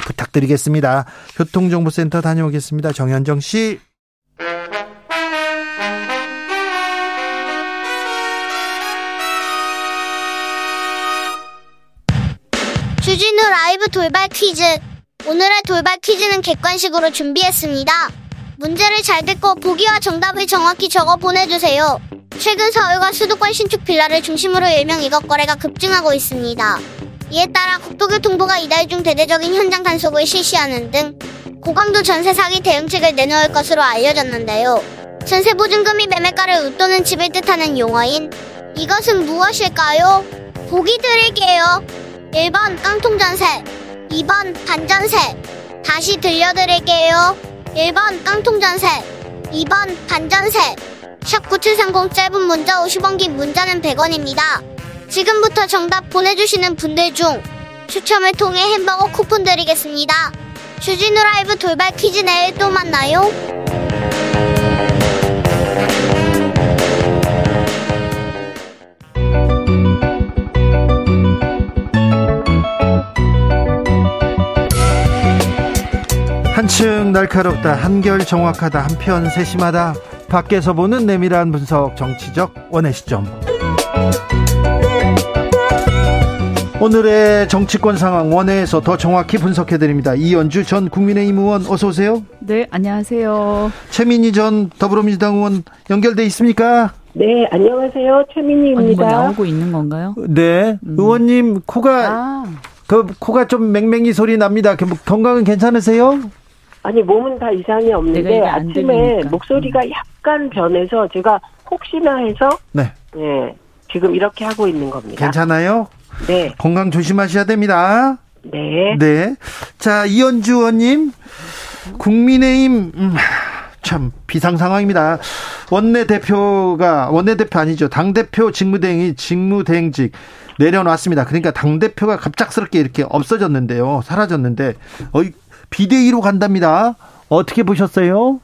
부탁드리겠습니다. 교통정보센터 다녀오겠습니다. 정현정 씨. 주진우 라이브 돌발 퀴즈. 오늘의 돌발 퀴즈는 객관식으로 준비했습니다. 문제를 잘 듣고 보기와 정답을 정확히 적어 보내주세요. 최근 서울과 수도권 신축 빌라를 중심으로 일명 이것 거래가 급증하고 있습니다. 이에 따라 국토교통부가 이달 중 대대적인 현장 단속을 실시하는 등 고강도 전세 사기 대응책을 내놓을 것으로 알려졌는데요. 전세 보증금이 매매가를 웃도는 집을 뜻하는 용어인 이것은 무엇일까요? 보기 드릴게요. 1번 깡통전세, 2번 반전세. 다시 들려드릴게요. 1번 깡통전세, 2번 반전세. 샵9730 짧은 문자 50원 긴 문자는 100원입니다. 지금부터 정답 보내주시는 분들 중 추첨을 통해 햄버거 쿠폰 드리겠습니다. 주진우 라이브 돌발 퀴즈 내일 또 만나요. 한층 날카롭다 한결 정확하다 한편 세심하다 밖에서 보는 내밀한 분석 정치적 원의 시점 오늘의 정치권 상황 원회에서 더 정확히 분석해 드립니다. 이연주 전 국민의힘 의원 어서 오세요. 네, 안녕하세요. 최민희 전 더불어민주당 의원 연결돼 있습니까? 네, 안녕하세요. 최민희입니다. 뭐 나오고 있는 건가요? 네, 음. 의원님 코가 아. 그 코가 좀 맹맹이 소리 납니다. 건강은 괜찮으세요? 아니 몸은 다 이상이 없는데 아침에. 목소리가 음. 약간 변해서 제가 혹시나 해서 네. 네 지금 이렇게 하고 있는 겁니다. 괜찮아요? 네. 건강 조심하셔야 됩니다. 네. 네. 자, 이현주 의원님, 국민의힘, 음, 참, 비상 상황입니다. 원내 대표가, 원내 대표 아니죠. 당 대표 직무대행이 직무대행직 내려놨습니다. 그러니까 당 대표가 갑작스럽게 이렇게 없어졌는데요. 사라졌는데, 어이, 비대위로 간답니다. 어떻게 보셨어요?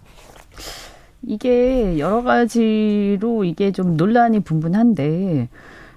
이게 여러 가지로 이게 좀 논란이 분분한데,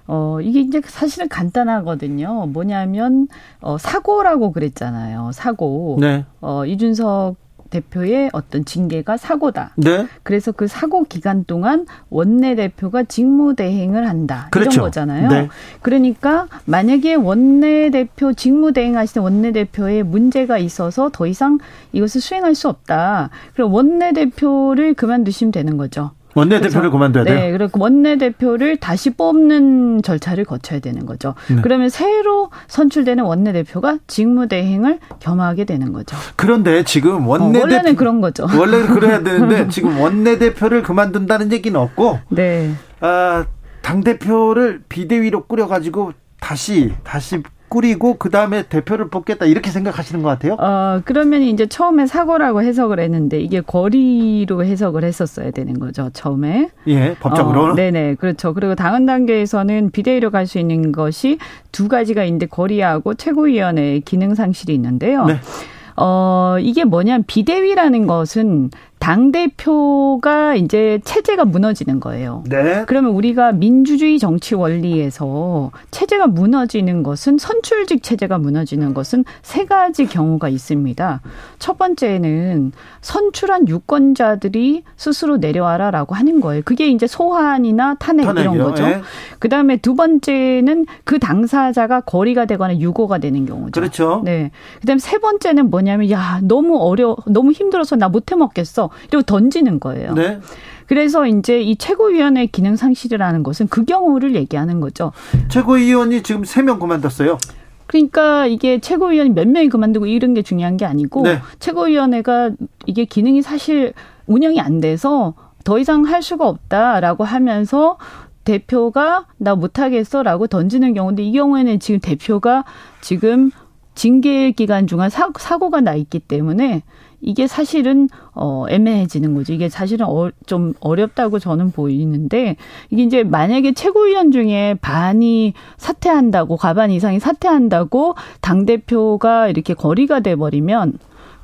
어, 이게 이제 사실은 간단하거든요. 뭐냐면, 어, 사고라고 그랬잖아요. 사고. 네. 어, 이준석 대표의 어떤 징계가 사고다. 네. 그래서 그 사고 기간 동안 원내 대표가 직무 대행을 한다. 그렇죠. 이런 거잖아요. 네. 그러니까 만약에 원내 대표 직무 대행 하시는 원내 대표에 문제가 있어서 더 이상 이것을 수행할 수 없다. 그럼 원내 대표를 그만두시면 되는 거죠. 원내대표를 그만둬야 돼요? 네, 그리고 원내대표를 다시 뽑는 절차를 거쳐야 되는 거죠. 네. 그러면 새로 선출되는 원내대표가 직무대행을 겸하게 되는 거죠. 그런데 지금 원내대표 어, 원래는 그런 거죠. 원래는 그래야 되는데 지금 원내대표를 그만둔다는 얘기는 없고, 네, 아, 당 대표를 비대위로 꾸려가지고 다시 다시 꾸리고 그 다음에 대표를 뽑겠다 이렇게 생각하시는 것 같아요? 어 그러면 이제 처음에 사고라고 해석을 했는데 이게 거리로 해석을 했었어야 되는 거죠 처음에. 예, 법적으로. 어, 네네 그렇죠. 그리고 당헌 단계에서는 비대위로 갈 수 있는 것이 두 가지가 있는데 거리하고 최고위원회 기능 상실이 있는데요. 네. 어, 이게 뭐냐면 비대위라는 것은 당 대표가 이제 체제가 무너지는 거예요. 네. 그러면 우리가 민주주의 정치 원리에서 체제가 무너지는 것은 선출직 체제가 무너지는 것은 세 가지 경우가 있습니다. 첫 번째는 선출한 유권자들이 스스로 내려와라라고 하는 거예요. 그게 이제 소환이나 탄핵 탄핵이요. 이런 거죠. 네. 그다음에 두 번째는 그 당사자가 거리가 되거나 유고가 되는 경우죠. 그렇죠. 네. 그다음에 세 번째는 뭐냐면 야, 너무 어려 너무 힘들어서 나 못해 먹겠어. 이러고 던지는 거예요. 네. 그래서 이제 이 최고위원회 기능 상실이라는 것은 그 경우를 얘기하는 거죠. 최고위원이 지금 세 명 그만뒀어요. 그러니까 이게 최고위원이 몇 명이 그만두고 이런 게 중요한 게 아니고 네. 최고위원회가 이게 기능이 사실 운영이 안 돼서 더 이상 할 수가 없다라고 하면서 대표가 나 못하겠어라고 던지는 경우인데 이 경우에는 지금 대표가 지금 징계 기간 중에 사고가 나 있기 때문에 이게 사실은 어 애매해지는 거죠. 이게 사실은 어, 좀 어렵다고 저는 보이는데 이게 이제 만약에 최고위원 중에 반이 사퇴한다고 과반 이상이 사퇴한다고 당 대표가 이렇게 거리가 돼 버리면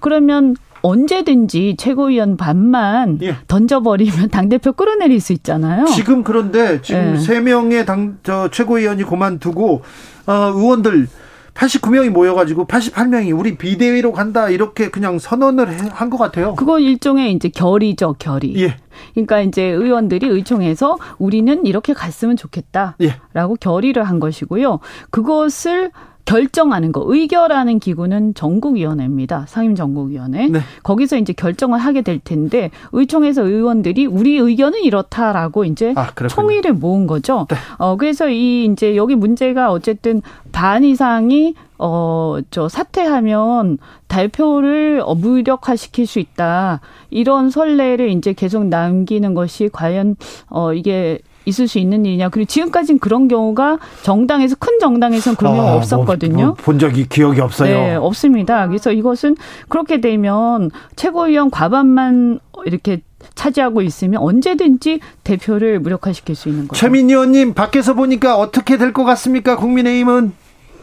그러면 언제든지 최고위원 반만 예. 던져버리면 당대표 끌어내릴 수 있잖아요. 지금 그런데 지금 예. 세 예. 명의 당, 저, 최고위원이 그만두고, 어, 의원들 89명이 모여가지고 88명이 우리 비대위로 간다 이렇게 그냥 선언을 한 것 같아요. 그건 일종의 이제 결의죠, 결의. 예. 그러니까 이제 의원들이 의총에서 우리는 이렇게 갔으면 좋겠다라고 예. 결의를 한 것이고요. 그것을 결정하는 거 의결하는 기구는 전국위원회입니다. 상임전국위원회. 네. 거기서 이제 결정을 하게 될 텐데 의총에서 의원들이 우리 의견은 이렇다라고 이제 아, 총의를 모은 거죠. 네. 어 그래서 이 이제 여기 문제가 어쨌든 반 이상이 어, 저 사퇴하면 대표를 어, 무력화시킬 수 있다. 이런 선례를 이제 계속 남기는 것이 과연, 어, 이게 있을 수 있는 일이냐. 그리고 지금까지는 그런 경우가 정당에서 큰 정당에서는 그런 경우가 아, 뭐, 없었거든요. 뭐, 본 적이 기억이 없어요. 네, 없습니다. 그래서 이것은 그렇게 되면 최고위원 과반만 이렇게 차지하고 있으면 언제든지 대표를 무력화시킬 수 있는 거죠. 최민희 의원님 밖에서 보니까 어떻게 될 것 같습니까? 국민의힘은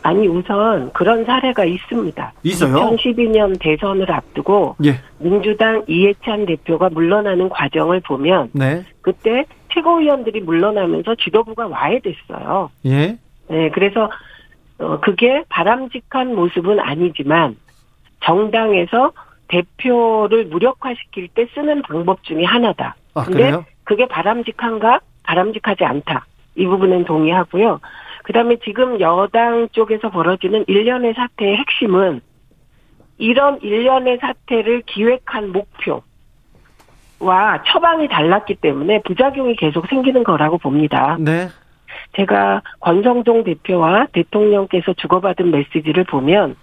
아니 우선 그런 사례가 있습니다. 있어요? 2012년 대선을 앞두고 예. 민주당 이해찬 대표가 물러나는 과정을 보면 네. 그때 최고위원들이 물러나면서 지도부가 와해됐어요. 예. 네, 그래서 어 그게 바람직한 모습은 아니지만 정당에서 대표를 무력화시킬 때 쓰는 방법 중에 하나다. 아, 근데 그래요? 그게 바람직한가? 바람직하지 않다. 이 부분은 동의하고요. 그다음에 지금 여당 쪽에서 벌어지는 일련의 사태의 핵심은 이런 일련의 사태를 기획한 목표 와 처방이 달랐기 때문에 부작용이 계속 생기는 거라고 봅니다. 네. 제가 권성동 대표와 대통령께서 주고받은 메시지를 보면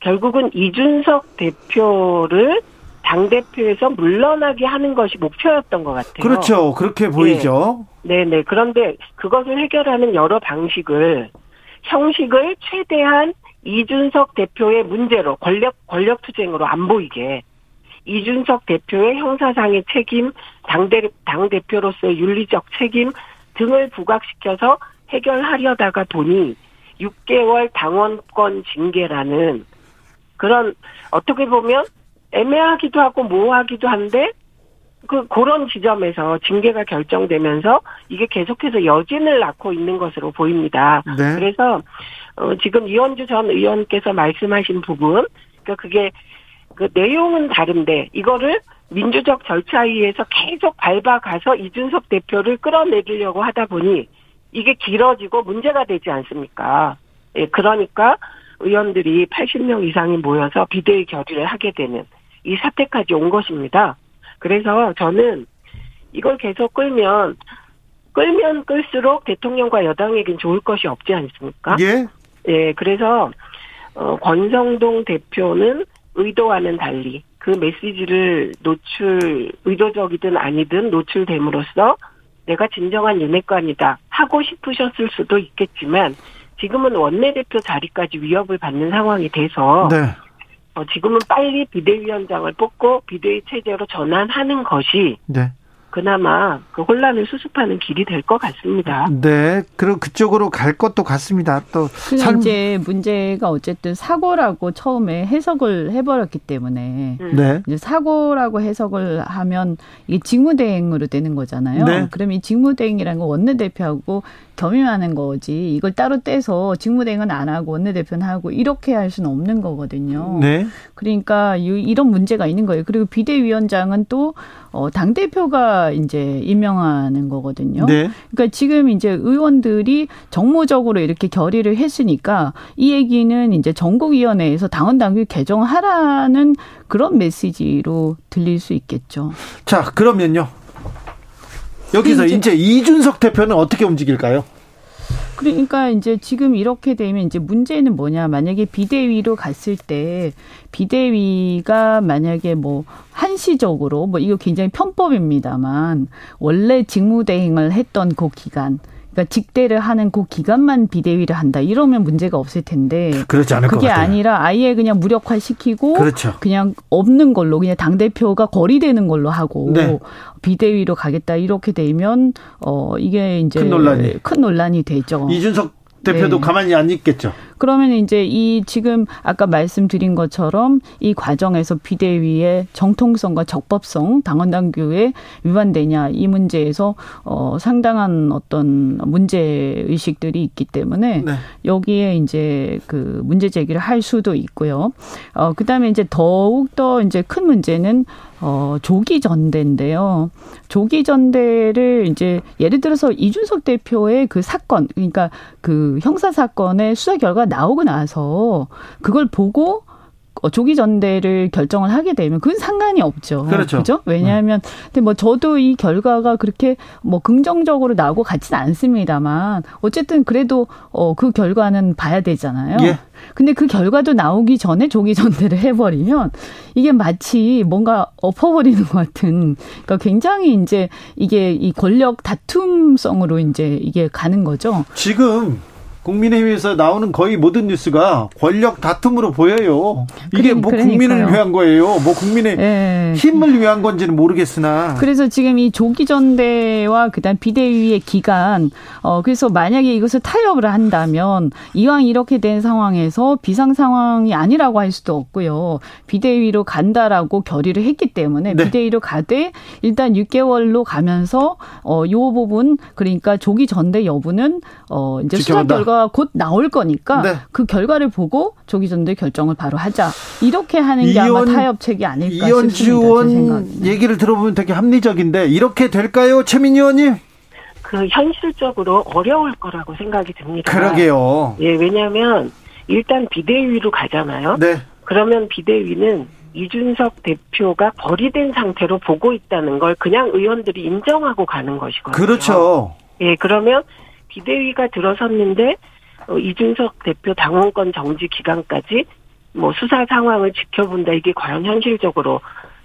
결국은 이준석 대표를 당 대표에서 물러나게 하는 것이 목표였던 것 같아요. 그렇죠. 그렇게 보이죠. 네. 네네. 그런데 그것을 해결하는 여러 방식을, 형식을 최대한 이준석 대표의 문제로, 권력, 권력 투쟁으로 안 보이게, 이준석 대표의 형사상의 책임, 당대, 당대표로서의 윤리적 책임 등을 부각시켜서 해결하려다가 보니 6개월 당원권 징계라는 그런 어떻게 보면 애매하기도 하고 모호하기도 한데 그 그런 지점에서 징계가 결정되면서 이게 계속해서 여진을 낳고 있는 것으로 보입니다. 네. 그래서 어 지금 이원주 전 의원께서 말씀하신 부분 그러니까 그게 그 내용은 다른데 이거를 민주적 절차에 의해서 계속 밟아가서 이준석 대표를 끌어내리려고 하다 보니 이게 길어지고 문제가 되지 않습니까? 예, 그러니까 의원들이 80명 이상이 모여서 비대위 결의를 하게 되는 이 사태까지 온 것입니다. 그래서 저는 이걸 계속 끌면 끌면 끌수록 대통령과 여당에겐 좋을 것이 없지 않습니까? 예. 예, 그래서 어, 권성동 대표는 의도와는 달리 그 메시지를 노출 의도적이든 아니든 노출됨으로써 내가 진정한 윤핵관이다 하고 싶으셨을 수도 있겠지만 지금은 원내대표 자리까지 위협을 받는 상황이 돼서 네. 어, 지금은 빨리 비대위원장을 뽑고 비대위 체제로 전환하는 것이 네. 그나마 그 혼란을 수습하는 길이 될 것 같습니다. 네, 그리고 그쪽으로 갈 것도 같습니다. 또 삶... 이제 문제가 어쨌든 사고라고 처음에 해석을 해버렸기 때문에 음. 네. 이제 사고라고 해석을 하면 이게 직무대행으로 되는 거잖아요. 네. 그럼 이 직무대행이라는 건 원내대표하고 겸임하는 거지 이걸 따로 떼서 직무대행은 안 하고 원내대표는 하고 이렇게 할 수는 없는 거거든요. 네. 그러니까 이런 문제가 있는 거예요. 그리고 비대위원장은 또 어, 당 대표가 이제 임명하는 거거든요. 네. 그러니까 지금 이제 의원들이 정무적으로 이렇게 결의를 했으니까 이 얘기는 이제 전국위원회에서 당원 당규 개정하라는 그런 메시지로 들릴 수 있겠죠. 자, 그러면요. 여기서 이제, 이제 이준석 대표는 어떻게 움직일까요? 그러니까 이제 지금 이렇게 되면 이제 문제는 뭐냐. 만약에 비대위로 갔을 때 비대위가 만약에 뭐 한시적으로 뭐 이거 굉장히 편법입니다만 원래 직무대행을 했던 그 기간 그러니까 직대를 하는 그 기간만 비대위를 한다. 이러면 문제가 없을 텐데. 그렇지 않을 그게. 아니라 아예 그냥 무력화시키고 그렇죠. 그냥 없는 걸로 그냥 당 대표가 거리되는 걸로 하고 네. 비대위로 가겠다. 이렇게 되면 어 이게 이제 큰 논란이 큰 논란이 되죠. 이준석 대표도 네. 가만히 안 있겠죠. 그러면 이제 이 지금 아까 말씀드린 것처럼 이 과정에서 비대위의 정통성과 적법성, 당원 당규에 위반되냐 이 문제에서 어 상당한 어떤 문제 의식들이 있기 때문에 네. 여기에 이제 그 문제 제기를 할 수도 있고요. 어 그다음에 이제 더욱 더 이제 큰 문제는 어, 조기 전대인데요. 조기 전대를 이제 예를 들어서 이준석 대표의 그 사건, 그러니까 그그 형사 사건의 수사 결과 나오고 나서 그걸 보고 어, 조기 전대를 결정을 하게 되면 그건 상관이 없죠. 그렇죠. 그죠? 왜냐하면 근데 뭐 저도 이 결과가 그렇게 뭐 긍정적으로 나오고 같지는 않습니다만 어쨌든 그래도 어그 결과는 봐야 되잖아요. 예. 근데 그 결과도 나오기 전에 조기 전대를 해버리면 이게 마치 뭔가 엎어버리는 것 같은 그러니까 굉장히 이제 이게 이 권력 다툼성으로 이제 이게 가는 거죠. 지금 국민의힘에서 나오는 거의 모든 뉴스가 권력 다툼으로 보여요. 이게 뭐 그러니까요. 국민을 위한 거예요. 뭐 국민의 네. 힘을 위한 건지는 모르겠으나. 그래서 지금 이 조기 전대와 그다음 비대위의 기간 어 그래서 만약에 이것을 타협을 한다면 이왕 이렇게 된 상황에서 비상 상황이 아니라고 할 수도 없고요. 비대위로 간다라고 결의를 했기 때문에 네. 비대위로 가되 일단 6개월로 가면서 어요 부분 그러니까 조기 전대 여부는 어 이제 수사 결과 결과가 곧 나올 거니까 네. 그 결과를 보고 조기 전대 결정을 바로 하자. 이렇게 하는 게 이원, 아마 타협책이 아닐까 이현주 의원 얘기를 들어보면 되게 합리적인데 이렇게 될까요, 최민희 의원님? 그 현실적으로 어려울 거라고 생각이 듭니다. 그러게요. 예, 왜냐하면 일단 비대위로 가잖아요. 네. 그러면 비대위는 이준석 대표가 거리된 상태로 보고 있다는 걸 그냥 의원들이 인정하고 가는 것이거든요. 그렇죠. 예, 그러면 비대위가 들어섰는데 어, 이준석 대표 당원권 정지 기간까지 뭐 수사 상황을 지켜본다 이게 과연 현실적으로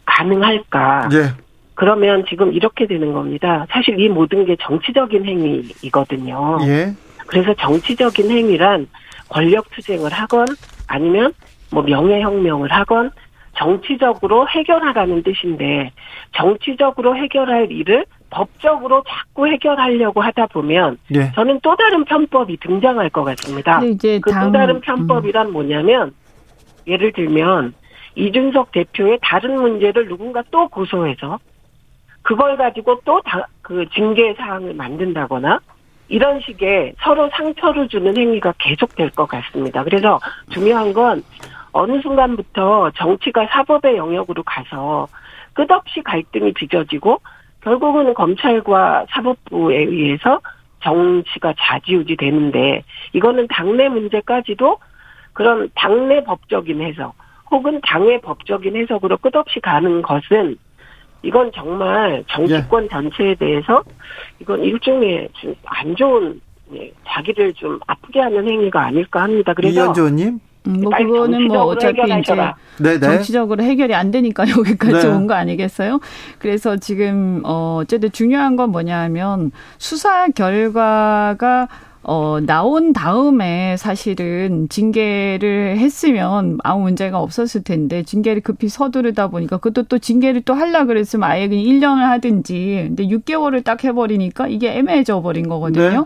가능할까? 예. 그러면 지금 이렇게 되는 겁니다. 사실 이 모든 게 정치적인 행위이거든요. 예. 그래서 정치적인 행위란 권력 투쟁을 하건 아니면 뭐 명예혁명을 하건 정치적으로 해결하라는 뜻인데 정치적으로 해결할 일을 법적으로 자꾸 해결하려고 하다 보면 예. 저는 또 다른 편법이 등장할 것 같습니다. 그또 다른 편법이란 음. 뭐냐면 예를 들면 이준석 대표의 다른 문제를 누군가 또 고소해서 그걸 가지고 또 그 징계 사항을 만든다거나 이런 식의 서로 상처를 주는 행위가 계속될 것 같습니다. 그래서 중요한 건 어느 순간부터 정치가 사법의 영역으로 가서 끝없이 갈등이 빚어지고 결국은 검찰과 사법부에 의해서 정치가 좌지우지 되는데 이거는 당내 문제까지도 그런 당내 법적인 해석 혹은 당의 법적인 해석으로 끝없이 가는 것은 이건 정말 정치권 예. 전체에 대해서 이건 일종의 좀 안 좋은 예, 자기를 좀 아프게 하는 행위가 아닐까 합니다. 그래서 이현주 의원님 음, 뭐 그거는 뭐 어차피 이제 네네. 정치적으로 해결이 안 되니까 여기까지 네. 온거 아니겠어요? 그래서 지금 어 어쨌든 중요한 건 뭐냐하면 수사 결과가 어, 나온 다음에 사실은 징계를 했으면 아무 문제가 없었을 텐데 징계를 급히 서두르다 보니까 그것도 또 징계를 또 하려 그랬으면 아예 그냥 1년을 하든지 근데 6개월을 딱 해버리니까 이게 애매해져 버린 거거든요. 네.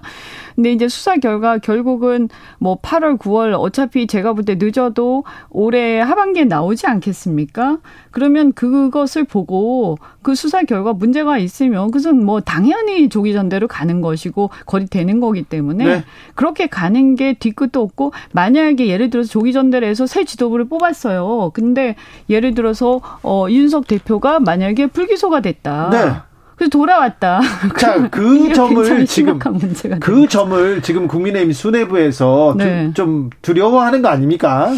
근데 이제 수사 결과 결국은 뭐 8월, 9월 어차피 제가 볼 때 늦어도 올해 하반기에 나오지 않겠습니까? 그러면 그것을 보고 그 수사 결과 문제가 있으면 그것은 뭐 당연히 조기 전대로 가는 것이고 거리 되는 거기 때문에 네. 그렇게 가는 게 뒤끝도 없고 만약에 예를 들어서 조기 전대를 해서 새 지도부를 뽑았어요. 근데 예를 들어서 어 이준석 대표가 만약에 불기소가 됐다. 네. 그래서 돌아왔다. 자, 그 점을 지금 그 점을 지금 국민의힘 수뇌부에서 네. 좀 두려워하는 거 아닙니까?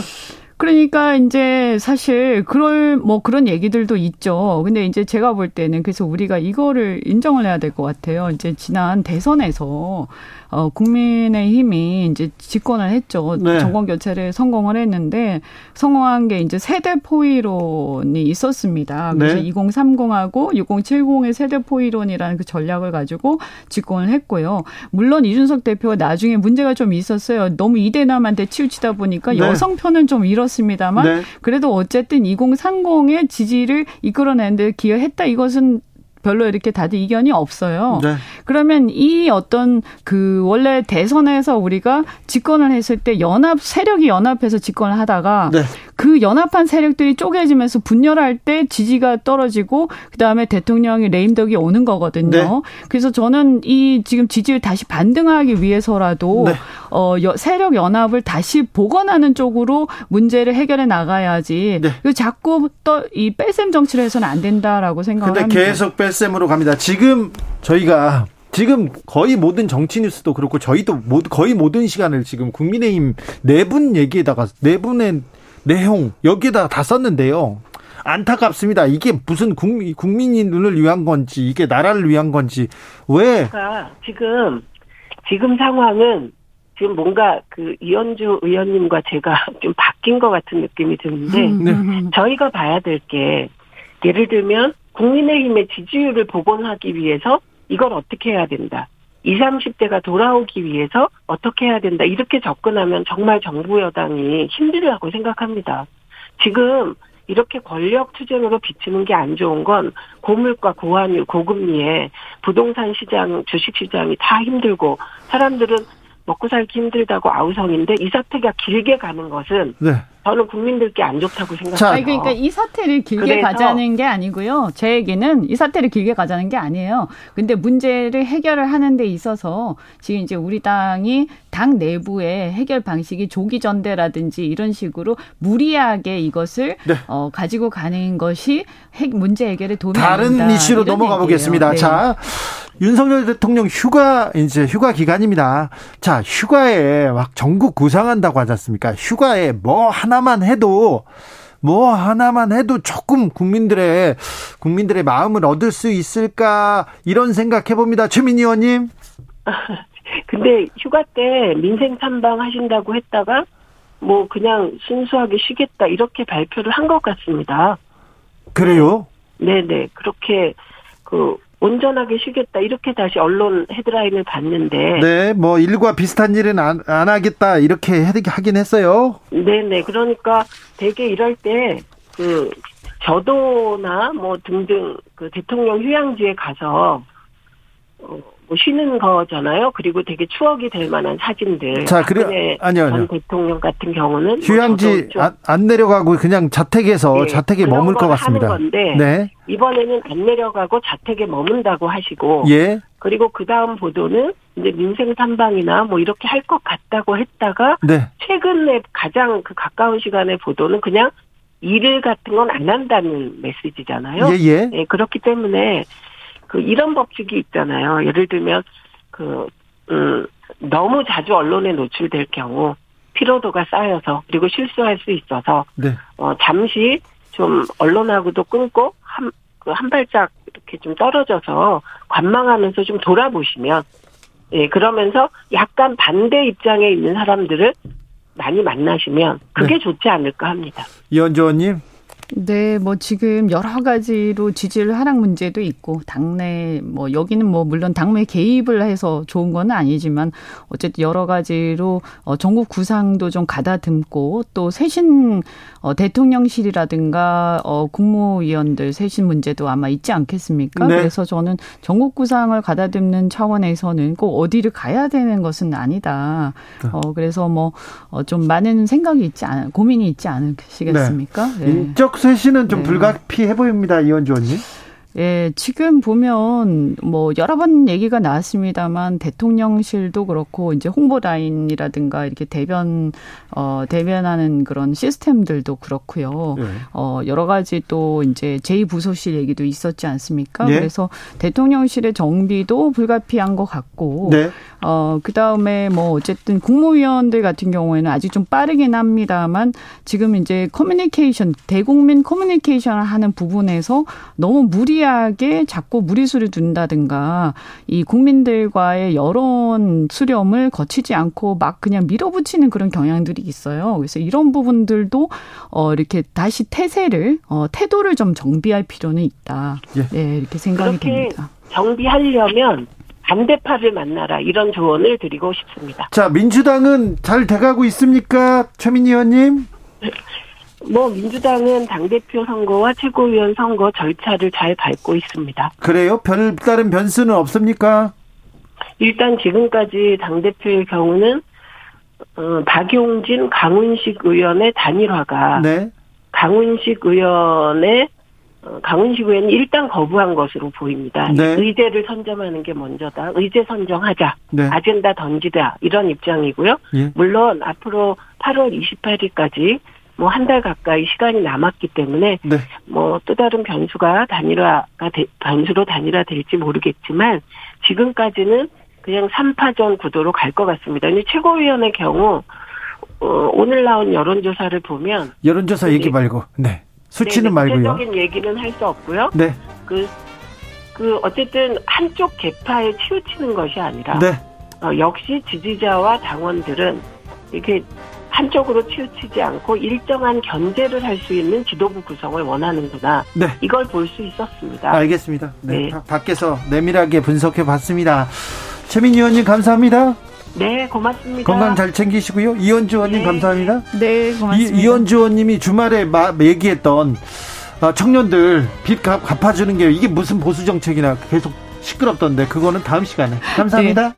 그러니까 이제 사실 그럴 뭐 그런 얘기들도 있죠. 근데 이제 제가 볼 때는 그래서 우리가 이거를 인정을 해야 될 것 같아요. 이제 지난 대선에서 어, 국민의힘이 이제 집권을 했죠. 네. 정권 교체를 성공을 했는데 성공한 게 이제 세대 포위론이 있었습니다. 그래서 네. 2030하고 6070의 세대 포위론이라는 그 전략을 가지고 집권을 했고요. 물론 이준석 대표가 나중에 문제가 좀 있었어요. 너무 이대남한테 치우치다 보니까 네. 여성 편은 좀 잃었습니다만 네. 그래도 어쨌든 2030의 지지를 이끌어내는데 기여했다. 이것은 별로 이렇게 다들 이견이 없어요. 네. 그러면 이 어떤 그 원래 대선에서 우리가 집권을 했을 때 연합 세력이 연합해서 집권을 하다가 네. 그 연합한 세력들이 쪼개지면서 분열할 때 지지가 떨어지고 그다음에 대통령이 레임덕이 오는 거거든요. 네. 그래서 저는 이 지금 지지를 다시 반등하기 위해서라도 네. 어 세력 연합을 다시 복원하는 쪽으로 문제를 해결해 나가야지. 네. 그 자꾸 또 이 뺄셈 정치를 해서는 안 된다라고 생각합니다. 근데 계속 뺄셈으로 갑니다. 지금 저희가 지금 거의 모든 정치 뉴스도 그렇고 저희도 거의 모든 시간을 지금 국민의힘 네 분 얘기에다가 네 분의 내용 여기에다 다 썼는데요. 안타깝습니다. 이게 무슨 국민, 국민이 눈을 위한 건지, 이게 나라를 위한 건지, 왜? 그러니까 지금, 지금 상황은 지금 뭔가 그 이현주 의원님과 제가 좀 바뀐 것 같은 느낌이 드는데, 음, 네. 저희가 봐야 될 게, 예를 들면, 국민의힘의 지지율을 복원하기 위해서 이걸 어떻게 해야 된다. 20, 30대가 돌아오기 위해서 어떻게 해야 된다. 이렇게 접근하면 정말 정부 여당이 힘들다고 생각합니다. 지금 이렇게 권력 투쟁으로 비치는 게 안 좋은 건 고물가, 고환율, 고금리에 부동산 시장, 주식 시장이 다 힘들고 사람들은 먹고 살기 힘들다고 아우성인데 이 사태가 길게 가는 것은 네. 저는 국민들께 안 좋다고 생각해요. 아니, 그러니까 이 사태를 길게 가자는 게 아니고요. 제 얘기는 이 사태를 길게 가자는 게 아니에요. 근데 문제를 해결을 하는 데 있어서 지금 이제 우리 당이 당 내부의 해결 방식이 조기 전대라든지 이런 식으로 무리하게 이것을 네. 어, 가지고 가는 것이 핵 문제 해결에 도움이 다른 이슈로 넘어가 얘기예요. 보겠습니다. 네. 자, 윤석열 대통령 휴가 이제 휴가 기간입니다. 자, 휴가에 막 전국 구상한다고 하지 않습니까? 휴가에 뭐 하나만 해도 뭐 하나만 해도 조금 국민들의 국민들의 마음을 얻을 수 있을까 이런 생각해 봅니다. 최민희 의원님. 근데 휴가 때 민생 탐방 하신다고 했다가 뭐 그냥 순수하게 쉬겠다 이렇게 발표를 한 것 같습니다. 그래요? 네네 그렇게 그 온전하게 쉬겠다 이렇게 다시 언론 헤드라인을 봤는데 네, 뭐 일과 비슷한 일은 안, 안 하겠다 이렇게 하긴 했어요. 네, 네. 그러니까 되게 이럴 때그 저도나 뭐 등등 그 대통령 휴양지에 가서 어, 뭐 쉬는 거잖아요. 그리고 되게 추억이 될 만한 사진들. 자, 그래 아니요, 아니요. 대통령 같은 경우는 뭐 휴양지 뭐 안, 안, 내려가고 그냥 자택에서 네, 자택에 머물 것 같습니다. 하는 건데 네. 이번에는 안 내려가고 자택에 머문다고 하시고 예. 그리고 그 다음 보도는 이제 민생 탐방이나 뭐 이렇게 할 것 같다고 했다가 네. 최근에 가장 그 가까운 시간에 보도는 그냥 일을 같은 건 안 한다는 메시지잖아요. 예, 예. 네, 그렇기 때문에 그 이런 법칙이 있잖아요. 예를 들면 그 음, 너무 자주 언론에 노출될 경우 피로도가 쌓여서 그리고 실수할 수 있어서 네. 어, 잠시 좀 언론하고도 끊고 한, 그한 발짝 이렇게 좀 떨어져서 관망하면서 좀 돌아보시면 예, 그러면서 약간 반대 입장에 있는 사람들을 많이 만나시면 그게 네. 좋지 않을까 합니다. 이현주 의원님. 네, 뭐 지금 여러 가지로 지지율 하락 문제도 있고 당내 뭐 여기는 뭐 물론 당내 개입을 해서 좋은 건 아니지만 어쨌든 여러 가지로 어 전국 구상도 좀 가다듬고 또 쇄신 어 대통령실이라든가 어 국무위원들 쇄신 문제도 아마 있지 않겠습니까? 네. 그래서 저는 전국 구상을 가다듬는 차원에서는 꼭 어디를 가야 되는 것은 아니다. 네. 어 그래서 뭐좀 어 많은 생각이 있지 않 고민이 있지 않으시겠습니까? 네. 네. 쇄신은 좀 네. 불가피해 보입니다, 이원주 의원님. 예, 지금 보면 뭐 여러 번 얘기가 나왔습니다만 대통령실도 그렇고 이제 홍보 라인이라든가 이렇게 대변 어 대변하는 그런 시스템들도 그렇고요. 네. 어 여러 가지 또 이제 제2부소실 얘기도 있었지 않습니까? 네. 그래서 대통령실의 정비도 불가피한 것 같고 네. 어, 그 다음에 뭐 어쨌든 국무위원들 같은 경우에는 아직 좀 빠르긴 합니다만 지금 이제 커뮤니케이션, 대국민 커뮤니케이션을 하는 부분에서 너무 무리 하게 자꾸 무리수를 둔다든가 이 국민들과의 여론 수렴을 거치지 않고 막 그냥 밀어붙이는 그런 경향들이 있어요. 그래서 이런 부분들도 어, 이렇게 다시 태세를, 어, 태도를 좀 정비할 필요는 있다. 예. 네, 이렇게 생각이 됩니다. 정비하려면 반대파를 만나라 이런 조언을 드리고 싶습니다. 자 민주당은 잘 돼가고 있습니까, 최민희 의원님? 뭐 민주당은 당 대표 선거와 최고위원 선거 절차를 잘 밟고 있습니다. 그래요? 별다른 변수는 없습니까? 일단 지금까지 당 대표의 경우는 어, 박용진, 강훈식 의원의 단일화가 네. 강훈식 의원의 어, 강훈식 의원이 일단 거부한 것으로 보입니다. 네. 의제를 선점하는 게 먼저다. 의제 선정하자. 네. 아젠다 던지자. 이런 입장이고요. 예. 물론 앞으로 8월 28일까지 뭐 한 달 가까이 시간이 남았기 때문에 네. 뭐또 다른 변수가 단일화가 되, 변수로 단일화 될지 모르겠지만 지금까지는 그냥 3파전 구도로 갈 것 같습니다. 근데 최고위원의 경우 어, 오늘 나온 여론조사를 보면 여론조사 얘기 말고 네 수치는 네, 말고요. 구체적인 얘기는 할 수 없고요. 네. 그, 그 어쨌든 한쪽 개파에 치우치는 것이 아니라 네. 어, 역시 지지자와 당원들은 이렇게 한쪽으로 치우치지 않고 일정한 견제를 할 수 있는 지도부 구성을 원하는구나. 네. 이걸 볼 수 있었습니다. 알겠습니다. 네. 네. 밖에서 내밀하게 분석해 봤습니다. 최민희 의원님 감사합니다. 네, 고맙습니다. 건강 잘 챙기시고요. 이현주 의원님 네. 감사합니다. 네, 고맙습니다. 이, 이현주 의원님이 주말에 마, 얘기했던 어, 청년들 빚 갚아주는 게 이게 무슨 보수 정책이나 계속 시끄럽던데 그거는 다음 시간에 감사합니다. 네.